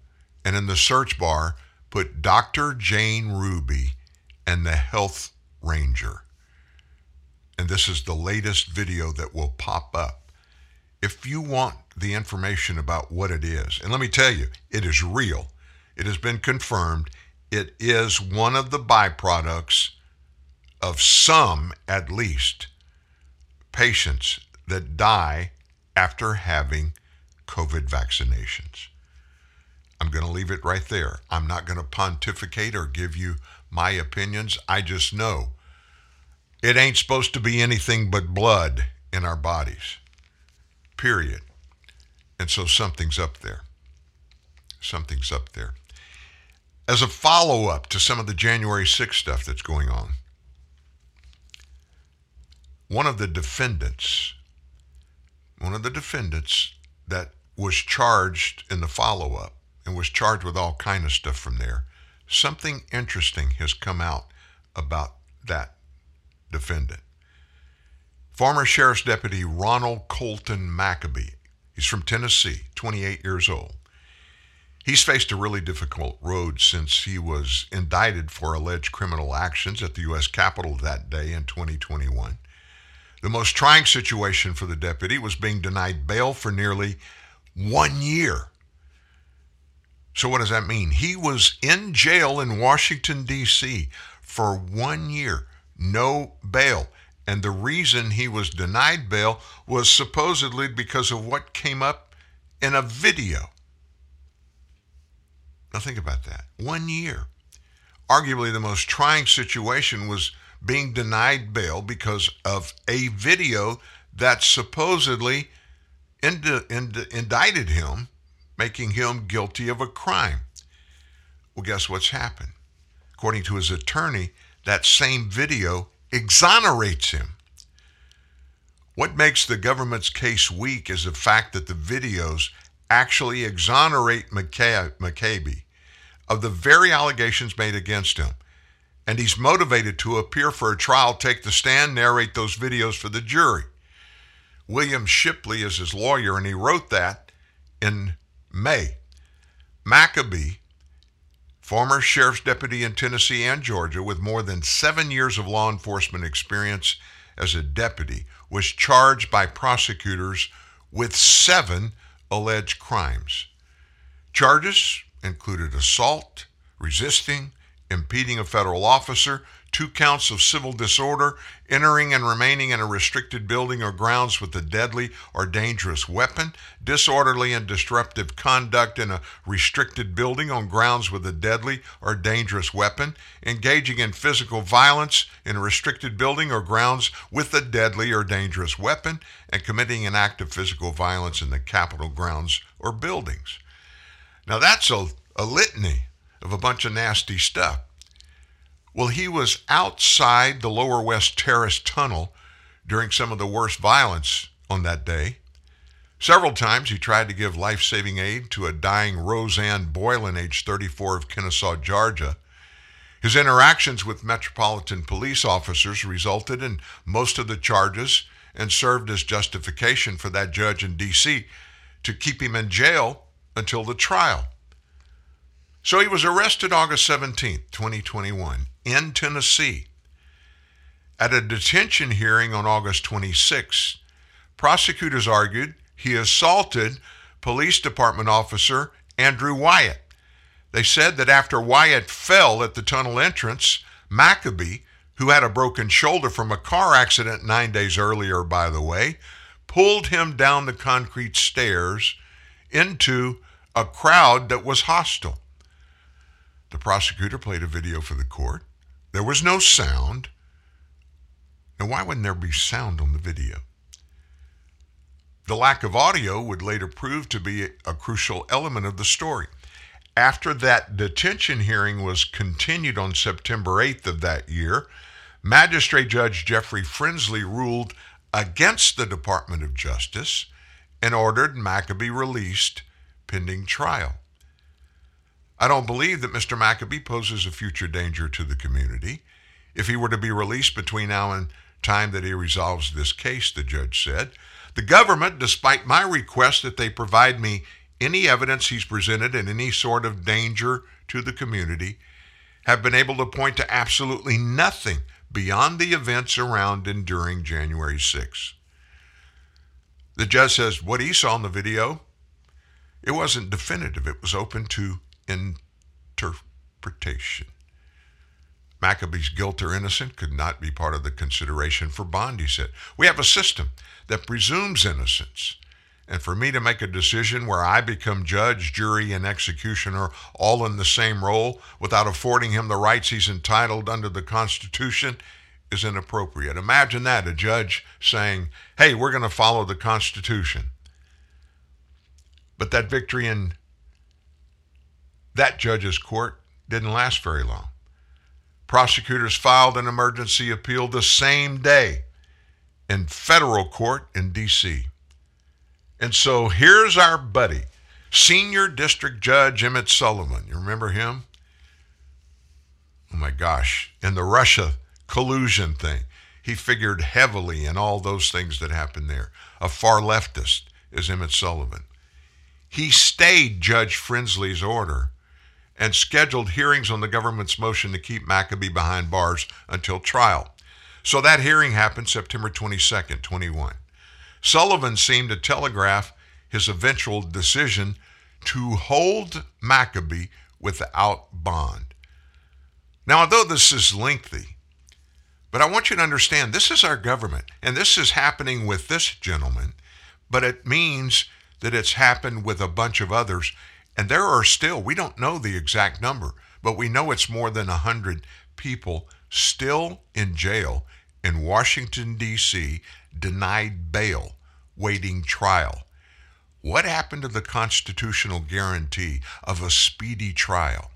and in the search bar, put Dr. Jane Ruby and the Health Ranger. And this is the latest video that will pop up. If you want the information about what it is, and let me tell you, it is real. It has been confirmed. It is one of the byproducts of some, at least, patients that die after having COVID vaccinations. I'm going to leave it right there. I'm not going to pontificate or give you my opinions. I just know it ain't supposed to be anything but blood in our bodies, period. And so something's up there. Something's up there. As a follow up to some of the January 6th stuff that's going on, one of the defendants, one of the defendants that was charged in the follow up and was charged with all kind of stuff from there, something interesting has come out about that defendant. Former Sheriff's Deputy Ronald Colton McAbee. He's from Tennessee, 28 years old. He's faced a really difficult road since he was indicted for alleged criminal actions at the U.S. Capitol that day in 2021. The most trying situation for the deputy was being denied bail for nearly one year. So, what does that mean? He was in jail in Washington, D.C. for one year, no bail. And the reason he was denied bail was supposedly because of what came up in a video. Now, think about that. One year. Arguably, the most trying situation was being denied bail because of a video that supposedly ind- ind- indicted him, making him guilty of a crime. Well, guess what's happened? According to his attorney, that same video exonerates him. What makes the government's case weak is the fact that the videos actually exonerate McAbee of the very allegations made against him. And he's motivated to appear for a trial, take the stand, narrate those videos for the jury. William Shipley is his lawyer, and he wrote that in May. McAbee, former sheriff's deputy in Tennessee and Georgia with more than seven years of law enforcement experience as a deputy, was charged by prosecutors with seven alleged crimes. Charges included assault, resisting, impeding a federal officer, two counts of civil disorder, entering and remaining in a restricted building or grounds with a deadly or dangerous weapon, disorderly and disruptive conduct in a restricted building on grounds with a deadly or dangerous weapon, engaging in physical violence in a restricted building or grounds with a deadly or dangerous weapon, and committing an act of physical violence in the Capitol grounds or buildings. Now that's a, a litany of a bunch of nasty stuff. Well, he was outside the Lower West Terrace tunnel during some of the worst violence on that day. Several times he tried to give life saving aid to a dying Rosanne Boyland, age 34, of Kennesaw, Georgia. His interactions with Metropolitan Police officers resulted in most of the charges and served as justification for that judge in D.C. to keep him in jail until the trial. So he was arrested August 17, 2021, in Tennessee. At a detention hearing on August 26, prosecutors argued he assaulted police department officer Andrew Wyatt. They said that after Wyatt fell at the tunnel entrance, McAbee, who had a broken shoulder from a car accident nine days earlier, by the way, pulled him down the concrete stairs into a crowd that was hostile. The prosecutor played a video for the court. There was no sound. Now, why wouldn't there be sound on the video? The lack of audio would later prove to be a crucial element of the story. After that detention hearing was continued on September 8th of that year, Magistrate Judge Jeffrey Frensley ruled against the Department of Justice and ordered McAbee released pending trial. I don't believe that Mr. McAbee poses a future danger to the community. If he were to be released between now and time that he resolves this case, the judge said, the government, despite my request that they provide me any evidence he's presented in any sort of danger to the community, have been able to point to absolutely nothing beyond the events around and during January 6. The judge says what he saw in the video, it wasn't definitive. It was open to interpretation. McAbee's guilt or innocence could not be part of the consideration for bond, he said. We have a system that presumes innocence. And for me to make a decision where I become judge, jury, and executioner all in the same role without affording him the rights he's entitled under the Constitution is inappropriate. Imagine that a judge saying, hey, we're going to follow the Constitution. But that victory in that judge's court didn't last very long. Prosecutors filed an emergency appeal the same day in federal court in D.C. And so here's our buddy, Senior District Judge Emmett Sullivan. You remember him? Oh my gosh, in the Russia collusion thing. He figured heavily in all those things that happened there. A far leftist is Emmett Sullivan. He stayed Judge Frensley's order and scheduled hearings on the government's motion to keep McAbee behind bars until trial. So that hearing happened September 22nd, 21. Sullivan seemed to telegraph his eventual decision to hold McAbee without bond. Now, although this is lengthy, but I want you to understand this is our government, and this is happening with this gentleman, but it means that it's happened with a bunch of others. And there are still, we don't know the exact number, but we know it's more than 100 people still in jail in Washington, D.C., denied bail, waiting trial. What happened to the constitutional guarantee of a speedy trial?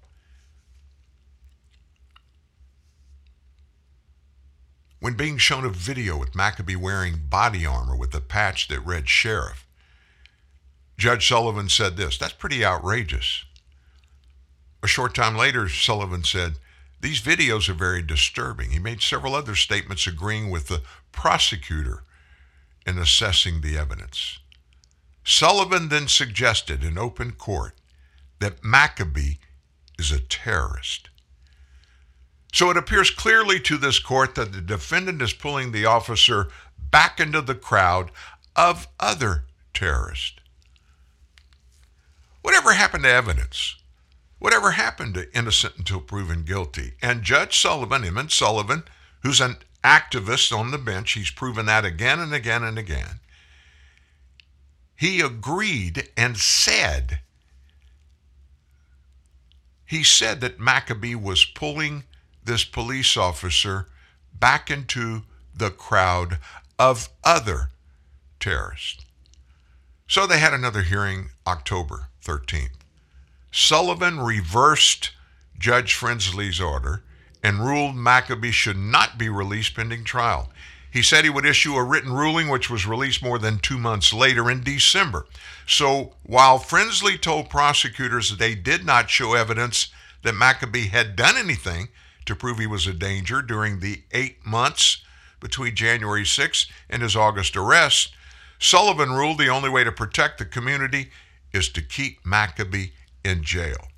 When being shown a video with McAbee wearing body armor with a patch that read sheriff, Judge Sullivan said this That's pretty outrageous. A short time later, Sullivan said, These videos are very disturbing. He made several other statements agreeing with the prosecutor in assessing the evidence. Sullivan then suggested in open court that McAbee is a terrorist. So it appears clearly to this court that the defendant is pulling the officer back into the crowd of other terrorists. Whatever happened to evidence? Whatever happened to innocent until proven guilty? And Judge Sullivan, Emmett Sullivan, who's an activist on the bench, he's proven that again and again and again. He agreed and said, he said that McAbee was pulling this police officer back into the crowd of other terrorists. So they had another hearing October 13th. Sullivan reversed Judge Frensley's order and ruled McAbee should not be released pending trial. He said he would issue a written ruling, which was released more than two months later in December. So while Frinsley told prosecutors they did not show evidence that McAbee had done anything to prove he was a danger during the eight months between January 6th and his August arrest, Sullivan ruled the only way to protect the community is to keep McAbee in jail.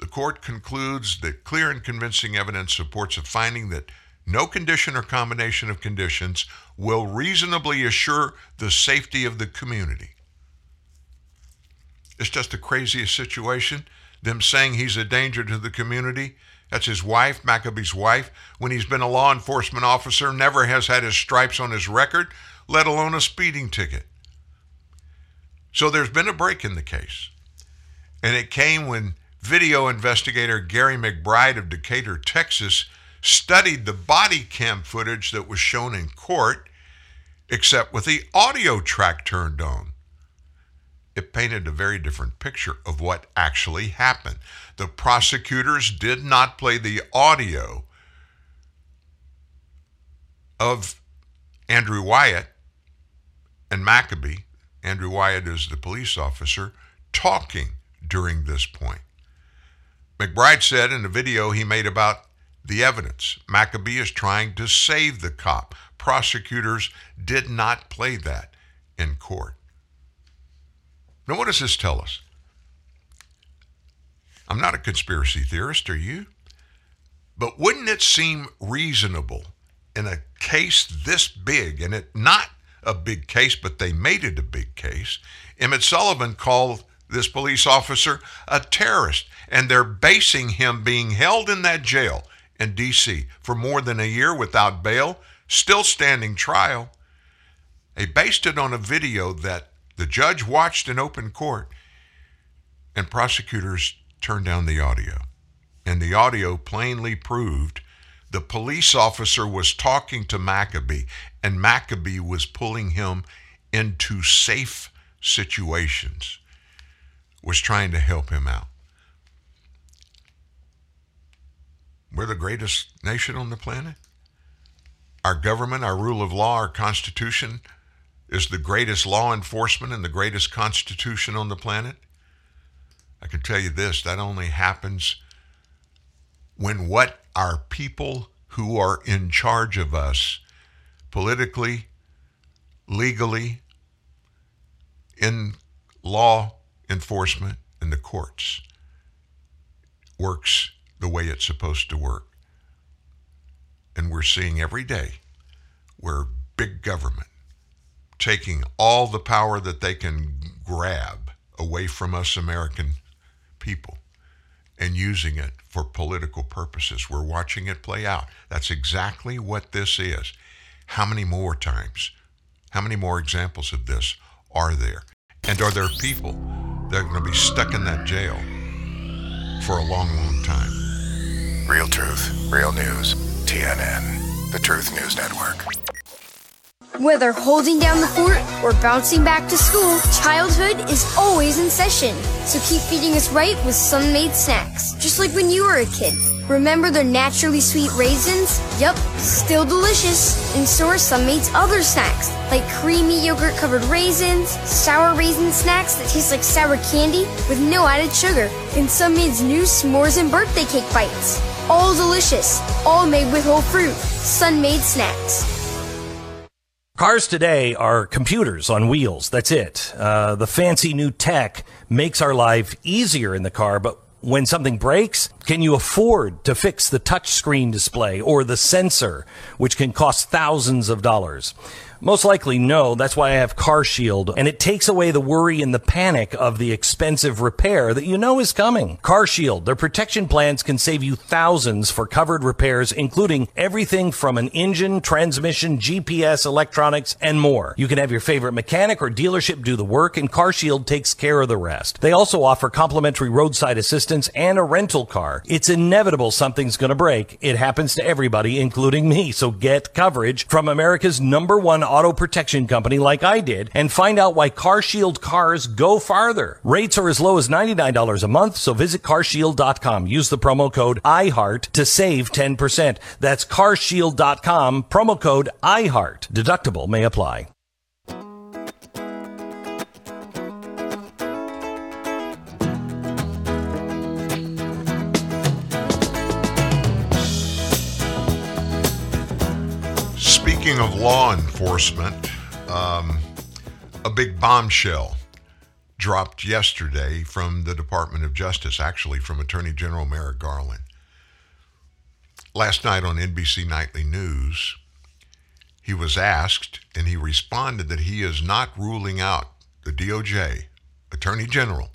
The court concludes that clear and convincing evidence supports a finding that no condition or combination of conditions will reasonably assure the safety of the community. It's just the craziest situation. Them saying he's a danger to the community. That's his wife, McAbee's wife. When he's been a law enforcement officer, never has had his stripes on his record, let alone a speeding ticket. So there's been a break in the case. And it came when video investigator Gary McBride of Decatur, Texas, studied the body cam footage that was shown in court, except with the audio track turned on. It painted a very different picture of what actually happened. The prosecutors did not play the audio of Andrew Wyatt and McAbee, Andrew Wyatt is the police officer, talking during this point. McBride said in a video he made about the evidence, McAbee is trying to save the cop. Prosecutors did not play that in court. Now, what does this tell us? I'm not a conspiracy theorist, are you? But wouldn't it seem reasonable in a case this big, and it not a big case, but they made it a big case? Emmett Sullivan called this police officer a terrorist, and they're basing him being held in that jail in D.C. for more than a year without bail, still standing trial. They based it on a video that the judge watched in open court, and prosecutors turned down the audio. And the audio plainly proved the police officer was talking to McAbee, and McAbee was pulling him into safe situations, was trying to help him out. We're the greatest nation on the planet. Our government, our rule of law, our constitution is the greatest law enforcement and the greatest constitution on the planet. I can tell you this that only happens when what our people who are in charge of us, politically, legally, in law enforcement, in the courts, works the way it's supposed to work. And we're seeing every day where big government taking all the power that they can grab away from us American people and using it for political purposes. We're watching it play out. That's exactly what this is. How many more times, how many more examples of this are there? And are there people that are going to be stuck in that jail for a long, long time? Real truth, real news. TNN, the Truth News Network. Whether holding down the fort or bouncing back to school, childhood is always in session. So keep feeding us right with Sun-Maid snacks, just like when you were a kid. Remember their naturally sweet raisins? Yup, still delicious. And so are Sun-Maid's other snacks, like creamy yogurt covered raisins, sour raisin snacks that taste like sour candy with no added sugar, and Sun-Maid's new s'mores and birthday cake bites. All delicious, all made with whole fruit. Sun-Maid snacks. Cars today are computers on wheels. That's it. Uh, the fancy new tech makes our life easier in the car, but when something breaks, can you afford to fix the touchscreen display or the sensor, which can cost thousands of dollars? Most likely no. That's why I have Car Shield, and it takes away the worry and the panic of the expensive repair that you know is coming. Car Shield, their protection plans can save you thousands for covered repairs, including everything from an engine, transmission, GPS, electronics, and more. You can have your favorite mechanic or dealership do the work, and Car Shield takes care of the rest. They also offer complimentary roadside assistance and a rental car. It's inevitable something's going to break. It happens to everybody, including me. So get coverage from America's number one auto protection company like I did and find out why CarShield cars go farther. Rates are as low as $99 a month, so visit carshield.com. Use the promo code IHEART to save 10%. That's carshield.com, promo code IHEART. Deductible may apply. Of law enforcement, um, a big bombshell dropped yesterday from the Department of Justice, actually from Attorney General Merrick Garland. Last night on NBC Nightly News, he was asked and he responded that he is not ruling out the DOJ, Attorney General,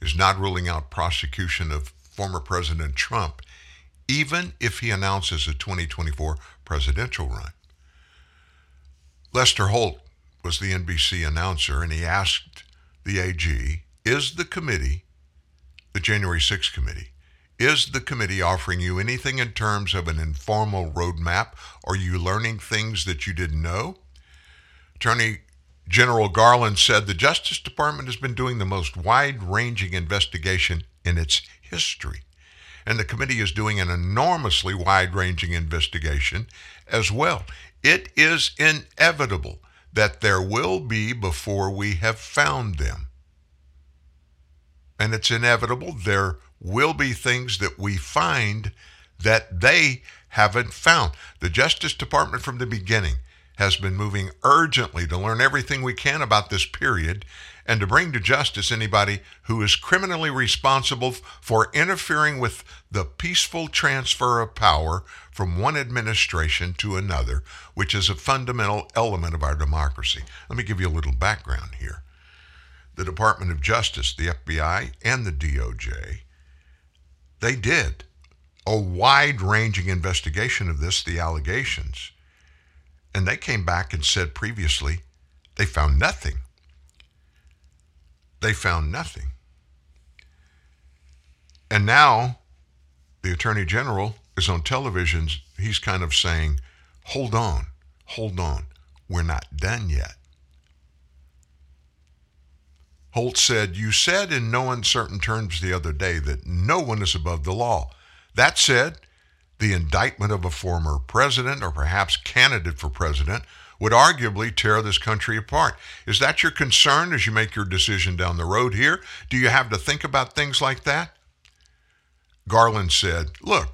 is not ruling out prosecution of former President Trump, even if he announces a 2024 presidential run. Lester Holt was the NBC announcer, and he asked the AG, Is the committee, the January 6th committee, is the committee offering you anything in terms of an informal roadmap? Are you learning things that you didn't know? Attorney General Garland said the Justice Department has been doing the most wide ranging investigation in its history. and the committee is doing an enormously wide ranging investigation as well. It is inevitable that there will be before we have found them. And it's inevitable there will be things that we find that they haven't found. The Justice Department from the beginning has been moving urgently to learn everything we can about this period and to bring to justice anybody who is criminally responsible for interfering with the peaceful transfer of power from one administration to another, which is a fundamental element of our democracy. Let me give you a little background here. The Department of Justice, the FBI, and the DOJ, they did a wide ranging investigation of this, the allegations. And they came back and said previously they found nothing. They found nothing. And now the Attorney General is on television. He's kind of saying, hold on, hold on. We're not done yet. Holt said, You said in no uncertain terms the other day that no one is above the law. That said, the indictment of a former president or perhaps candidate for president would arguably tear this country apart. Is that your concern as you make your decision down the road here? Do you have to think about things like that? Garland said, Look,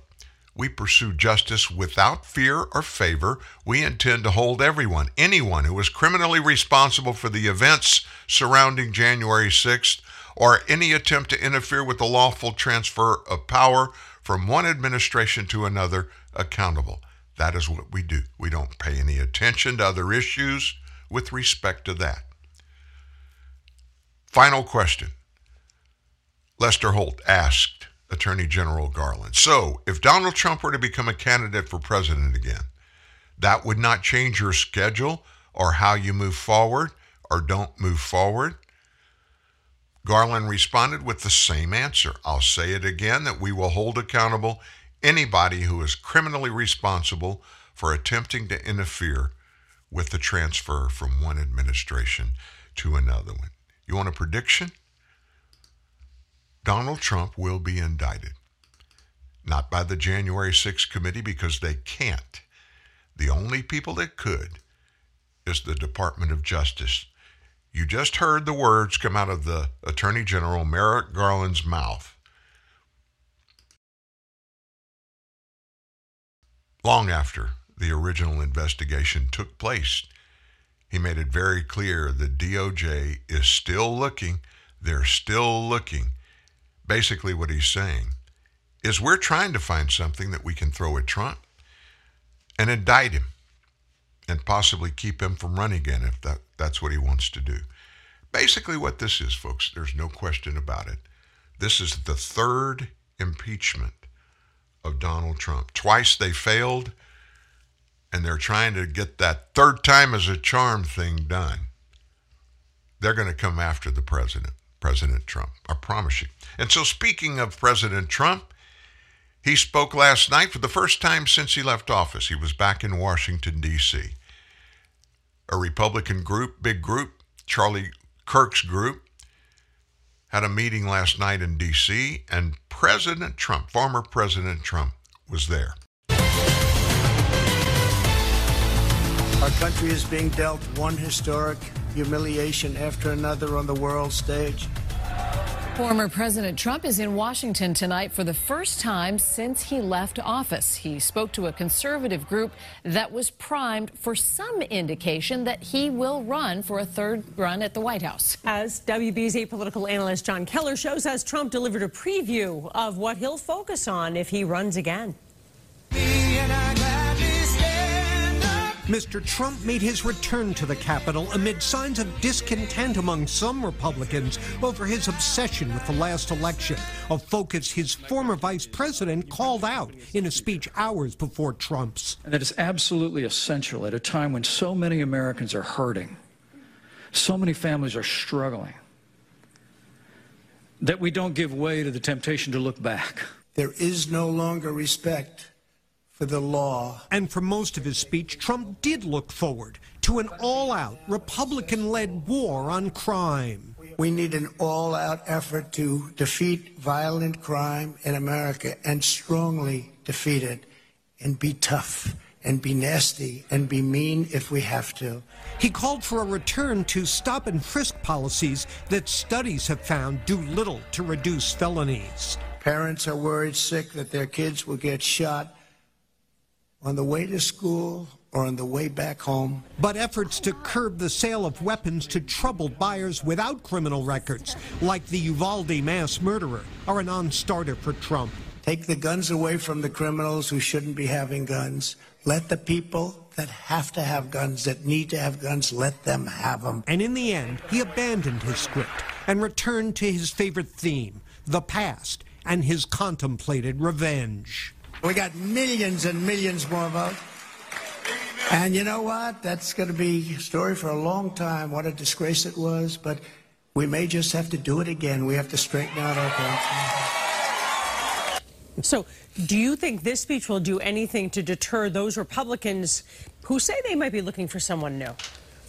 we pursue justice without fear or favor. We intend to hold everyone, anyone who is criminally responsible for the events surrounding January 6th or any attempt to interfere with the lawful transfer of power from one administration to another accountable. That is what we do. We don't pay any attention to other issues with respect to that. Final question. Lester Holt asked Attorney General Garland. So, if Donald Trump were to become a candidate for president again, that would not change your schedule or how you move forward or don't move forward? Garland responded with the same answer. I'll say it again that we will hold accountable anybody who is criminally responsible for attempting to interfere with the transfer from one administration to another one. You want a prediction? Donald Trump will be indicted. Not by the January 6th committee because they can't. The only people that could is the Department of Justice you just heard the words come out of the Attorney General Merrick Garland's mouth. Long after the original investigation took place, he made it very clear the DOJ is still looking. They're still looking. Basically, what he's saying is we're trying to find something that we can throw at Trump and indict him and possibly keep him from running again if that, that's what he wants to do. Basically, what this is, folks, there's no question about it. This is the third impeachment of Donald Trump. Twice they failed, and they're trying to get that third time as a charm thing done. They're going to come after the president, President Trump. I promise you. And so, speaking of President Trump, he spoke last night for the first time since he left office. He was back in Washington, D.C a Republican group, big group, Charlie Kirk's group, had a meeting last night in D.C., and President Trump, former President Trump, was there. Our country is being dealt one historic humiliation after another on the world stage. Former President Trump is in Washington tonight for the first time since he left office. He spoke to a conservative group that was primed for some indication that he will run for a third run at the White House. As WB's political analyst John Keller shows us, Trump delivered a preview of what he'll focus on if he runs again. Mr. Trump made his return to the Capitol amid signs of discontent among some Republicans over his obsession with the last election, a focus his former vice president called out in a speech hours before Trump's. And that is absolutely essential at a time when so many Americans are hurting, so many families are struggling, that we don't give way to the temptation to look back. There is no longer respect for the law. And for most of his speech, Trump did look forward to an all out Republican led war on crime. We need an all out effort to defeat violent crime in America and strongly defeat it and be tough and be nasty and be mean if we have to. He called for a return to stop and frisk policies that studies have found do little to reduce felonies. Parents are worried sick that their kids will get shot on the way to school or on the way back home. But efforts to curb the sale of weapons to troubled buyers without criminal records, like the Uvalde mass murderer, are a non starter for Trump. Take the guns away from the criminals who shouldn't be having guns. Let the people that have to have guns, that need to have guns, let them have them. And in the end, he abandoned his script and returned to his favorite theme, the past, and his contemplated revenge. We got millions and millions more votes. And you know what? That's going to be a story for a long time. What a disgrace it was. But we may just have to do it again. We have to straighten out our country. So, do you think this speech will do anything to deter those Republicans who say they might be looking for someone new?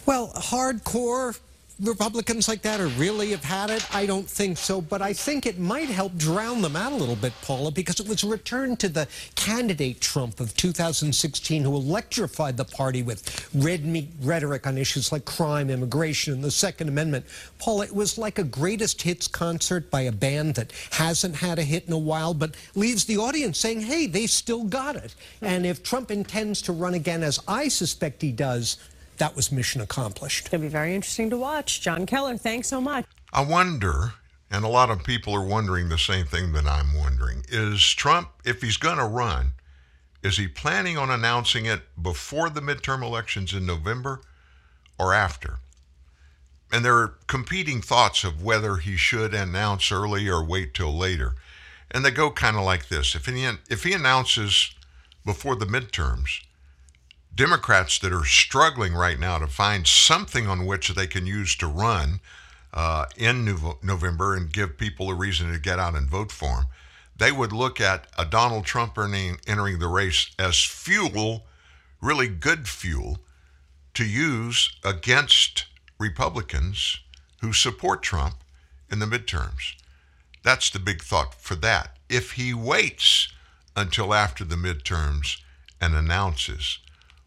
Well, hardcore Republicans like that or really have had it? I don't think so, but I think it might help drown them out a little bit, Paula, because it was a return to the candidate Trump of 2016 who electrified the party with red meat rhetoric on issues like crime, immigration, and the Second Amendment. Paula, it was like a greatest hits concert by a band that hasn't had a hit in a while, but leaves the audience saying, hey, they still got it. And if Trump intends to run again, as I suspect he does, that was mission accomplished. It'll be very interesting to watch. John Keller, thanks so much. I wonder, and a lot of people are wondering the same thing that I'm wondering, is Trump, if he's going to run, is he planning on announcing it before the midterm elections in November or after? And there are competing thoughts of whether he should announce early or wait till later. And they go kind of like this. If he, if he announces before the midterms, Democrats that are struggling right now to find something on which they can use to run uh, in November and give people a reason to get out and vote for them, they would look at a Donald Trump entering the race as fuel, really good fuel, to use against Republicans who support Trump in the midterms. That's the big thought for that. If he waits until after the midterms and announces,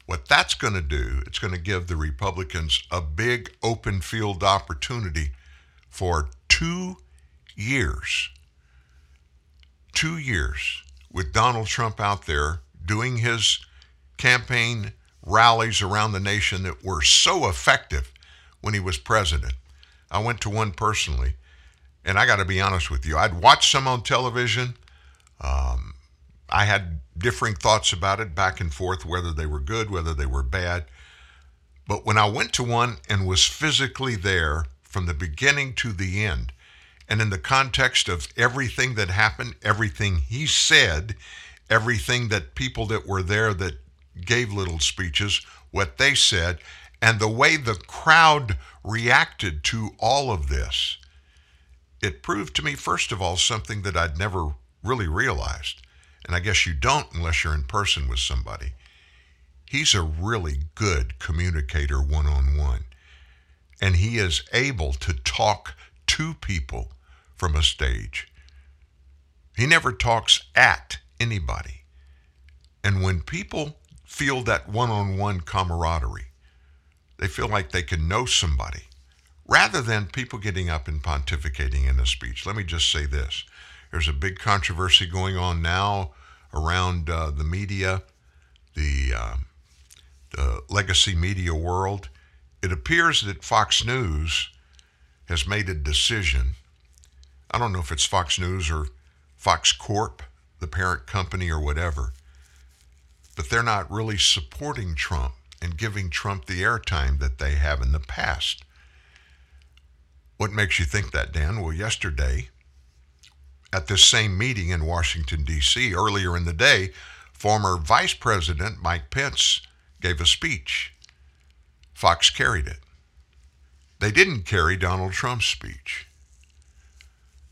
what that's going to do, it's going to give the Republicans a big open field opportunity for two years. Two years with Donald Trump out there doing his campaign rallies around the nation that were so effective when he was president. I went to one personally, and I got to be honest with you. I'd watched some on television. Um, I had differing thoughts about it back and forth, whether they were good, whether they were bad. But when I went to one and was physically there from the beginning to the end, and in the context of everything that happened, everything he said, everything that people that were there that gave little speeches, what they said, and the way the crowd reacted to all of this, it proved to me, first of all, something that I'd never really realized and I guess you don't unless you're in person with somebody. He's a really good communicator one on one. And he is able to talk to people from a stage. He never talks at anybody. And when people feel that one on one camaraderie, they feel like they can know somebody rather than people getting up and pontificating in a speech. Let me just say this there's a big controversy going on now around uh, the media, the, uh, the legacy media world. It appears that Fox News has made a decision. I don't know if it's Fox News or Fox Corp, the parent company, or whatever, but they're not really supporting Trump and giving Trump the airtime that they have in the past. What makes you think that, Dan? Well, yesterday, at this same meeting in Washington, D.C., earlier in the day, former Vice President Mike Pence gave a speech. Fox carried it. They didn't carry Donald Trump's speech.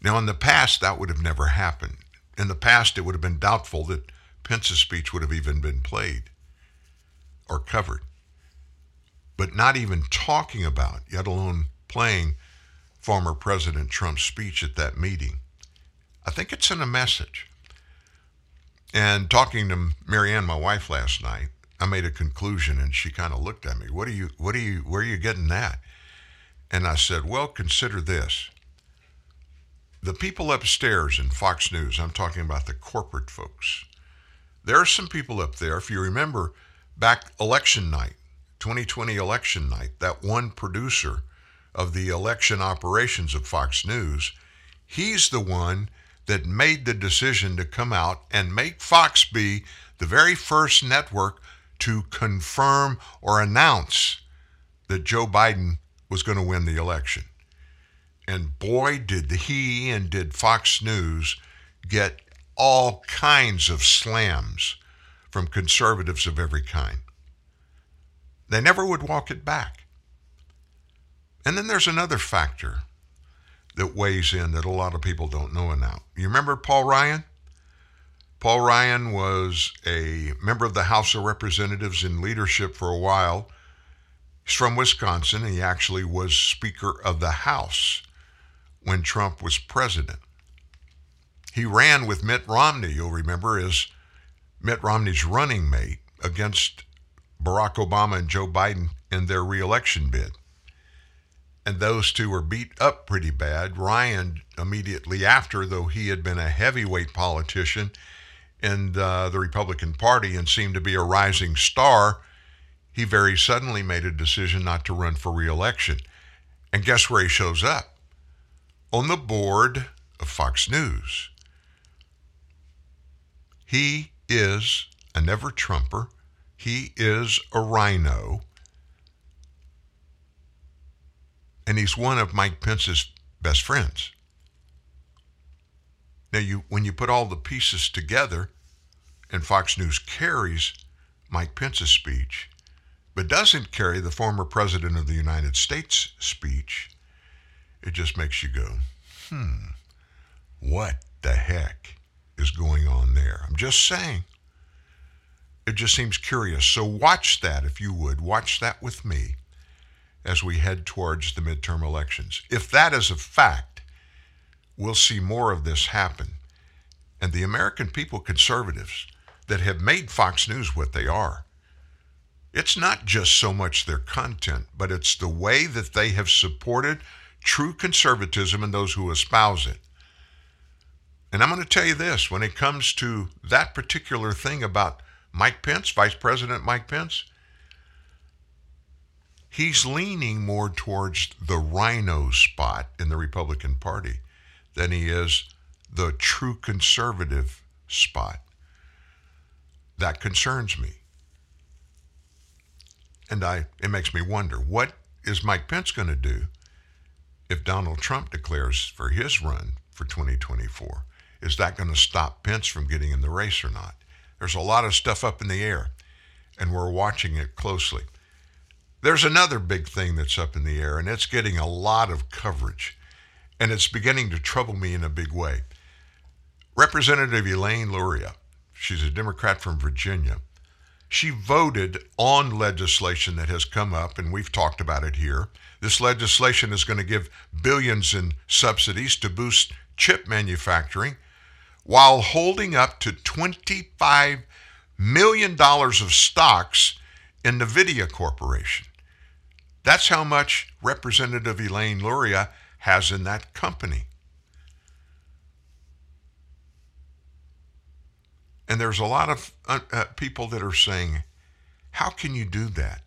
Now, in the past, that would have never happened. In the past, it would have been doubtful that Pence's speech would have even been played or covered. But not even talking about, yet alone playing former President Trump's speech at that meeting. I think it's in a message. And talking to Marianne, my wife, last night, I made a conclusion, and she kind of looked at me. What are you? What are you? Where are you getting that? And I said, Well, consider this. The people upstairs in Fox News, I'm talking about the corporate folks. There are some people up there. If you remember, back election night, 2020 election night, that one producer of the election operations of Fox News, he's the one that made the decision to come out and make Fox be the very first network to confirm or announce that Joe Biden was going to win the election. And boy, did he and did Fox News get all kinds of slams from conservatives of every kind. They never would walk it back. And then there's another factor that weighs in that a lot of people don't know now. You remember Paul Ryan? Paul Ryan was a member of the House of Representatives in leadership for a while. He's from Wisconsin, he actually was Speaker of the House when Trump was president. He ran with Mitt Romney, you'll remember, as Mitt Romney's running mate against Barack Obama and Joe Biden in their reelection bid. And those two were beat up pretty bad. Ryan, immediately after, though he had been a heavyweight politician in uh, the Republican Party and seemed to be a rising star, he very suddenly made a decision not to run for reelection. And guess where he shows up? On the board of Fox News. He is a never Trumper. He is a rhino. And he's one of Mike Pence's best friends. Now, you, when you put all the pieces together, and Fox News carries Mike Pence's speech, but doesn't carry the former President of the United States speech, it just makes you go, hmm, what the heck is going on there? I'm just saying. It just seems curious. So watch that, if you would. Watch that with me as we head towards the midterm elections. If that is a fact, we'll see more of this happen. And the American people, conservatives, that have made Fox News what they are, it's not just so much their content, but it's the way that they have supported true conservatism and those who espouse it. And I'm going to tell you this when it comes to that particular thing about Mike Pence, Vice President Mike Pence, he's leaning more towards the rhino spot in the Republican Party than he is the true conservative spot. That concerns me. And I it makes me wonder what is Mike Pence going to do if Donald Trump declares for his run for 2024? Is that going to stop Pence from getting in the race or not? There's a lot of stuff up in the air, and we're watching it closely. There's another big thing that's up in the air, and it's getting a lot of coverage, and it's beginning to trouble me in a big way. Representative Elaine Luria, she's a Democrat from Virginia, she voted on legislation that has come up, and we've talked about it here. This legislation is going to give billions in subsidies to boost chip manufacturing while holding up to $25 million of stocks in NVIDIA Corporation. That's how much Representative Elaine Luria has in that company. And there's a lot of uh, uh, people that are saying, how can you do that?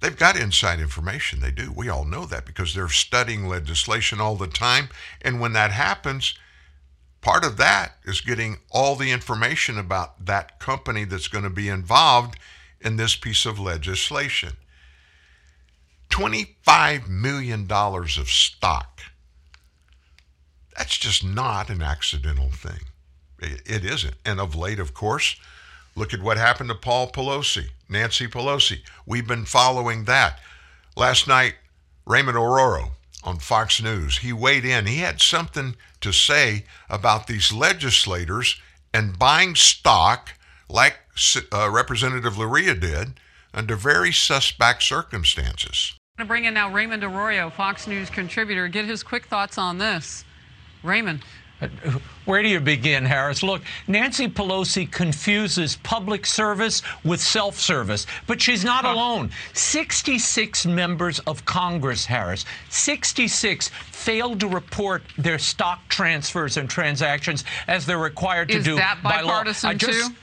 They've got inside information. They do. We all know that because they're studying legislation all the time. And when that happens, part of that is getting all the information about that company that's going to be involved in this piece of legislation. $25 million of stock. That's just not an accidental thing. It isn't. And of late, of course, look at what happened to Paul Pelosi, Nancy Pelosi. We've been following that. Last night, Raymond Arroyo on Fox News, he weighed in. He had something to say about these legislators and buying stock like uh, Representative Luria did under very suspect circumstances. To bring in now Raymond Arroyo, Fox News contributor, get his quick thoughts on this. Raymond. Uh, where do you begin, Harris? Look, Nancy Pelosi confuses public service with self service, but she's not alone. 66 members of Congress, Harris, 66 failed to report their stock transfers and transactions as they're required to Is do that by law. bipartisan I just- too?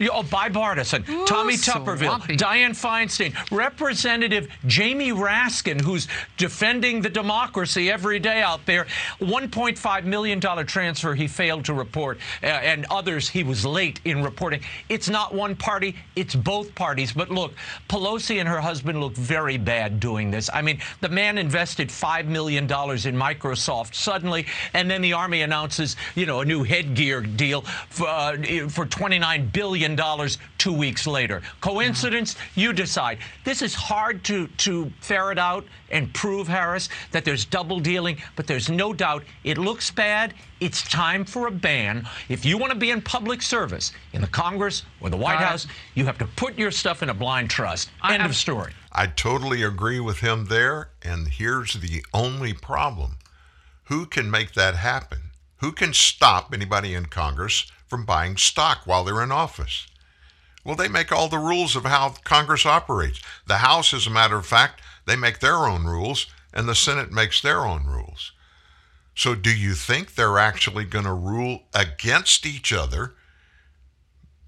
Oh, bipartisan. Ooh, Tommy Tuberville, swampy. Dianne Feinstein, Representative Jamie Raskin, who's defending the democracy every day out there. $1.5 million transfer he failed to report, uh, and others he was late in reporting. It's not one party, it's both parties. But look, Pelosi and her husband look very bad doing this. I mean, the man invested $5 million in Microsoft suddenly, and then the Army announces, you know, a new headgear deal for, uh, for $29 billion two weeks later. Coincidence? You decide. This is hard to, to ferret out and prove, Harris, that there's double dealing, but there's no doubt it looks bad. It's time for a ban. If you want to be in public service in the Congress or the White Uh, House, you have to put your stuff in a blind trust. End of story. I totally agree with him there. And here's the only problem who can make that happen? Who can stop anybody in Congress from buying stock while they're in office? Well, they make all the rules of how Congress operates. The House, as a matter of fact, they make their own rules, and the Senate makes their own rules. So, do you think they're actually going to rule against each other,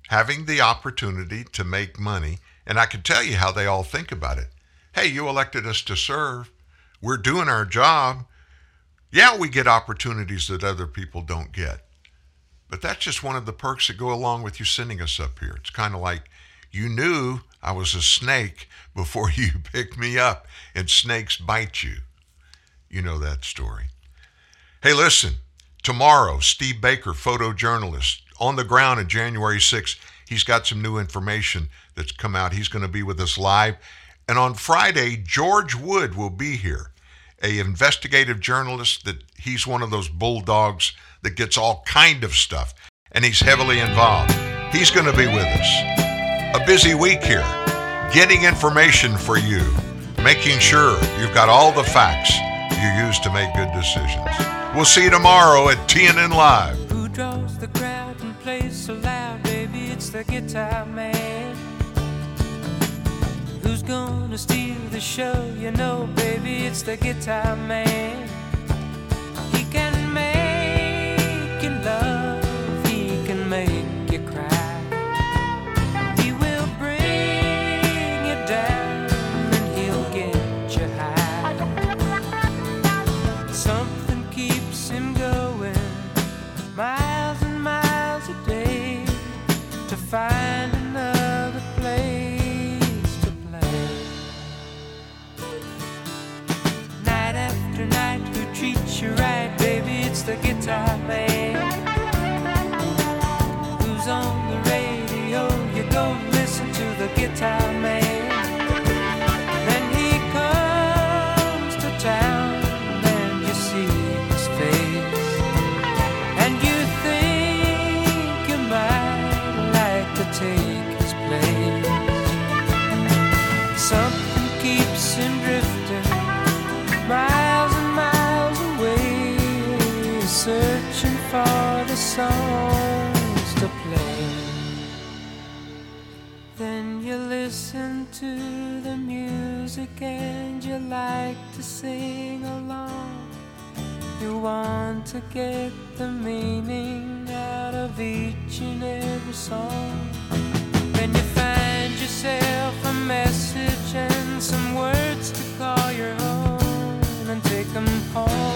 having the opportunity to make money? And I can tell you how they all think about it. Hey, you elected us to serve. We're doing our job. Yeah, we get opportunities that other people don't get. But that's just one of the perks that go along with you sending us up here. It's kind of like you knew I was a snake before [laughs] you picked me up, and snakes bite you. You know that story. Hey, listen, tomorrow, Steve Baker, photojournalist, on the ground on January 6th, he's got some new information that's come out. He's going to be with us live. And on Friday, George Wood will be here, a investigative journalist that he's one of those bulldogs that gets all kind of stuff, and he's heavily involved. He's going to be with us. A busy week here, getting information for you, making sure you've got all the facts you use to make good decisions. We'll see you tomorrow at TNN Live. Who draws the crowd and plays so loud, baby? It's the guitar man. Who's gonna steal the show? You know, baby, it's the guitar man. And you like to sing along. You want to get the meaning out of each and every song. Then you find yourself a message and some words to call your own and take them home.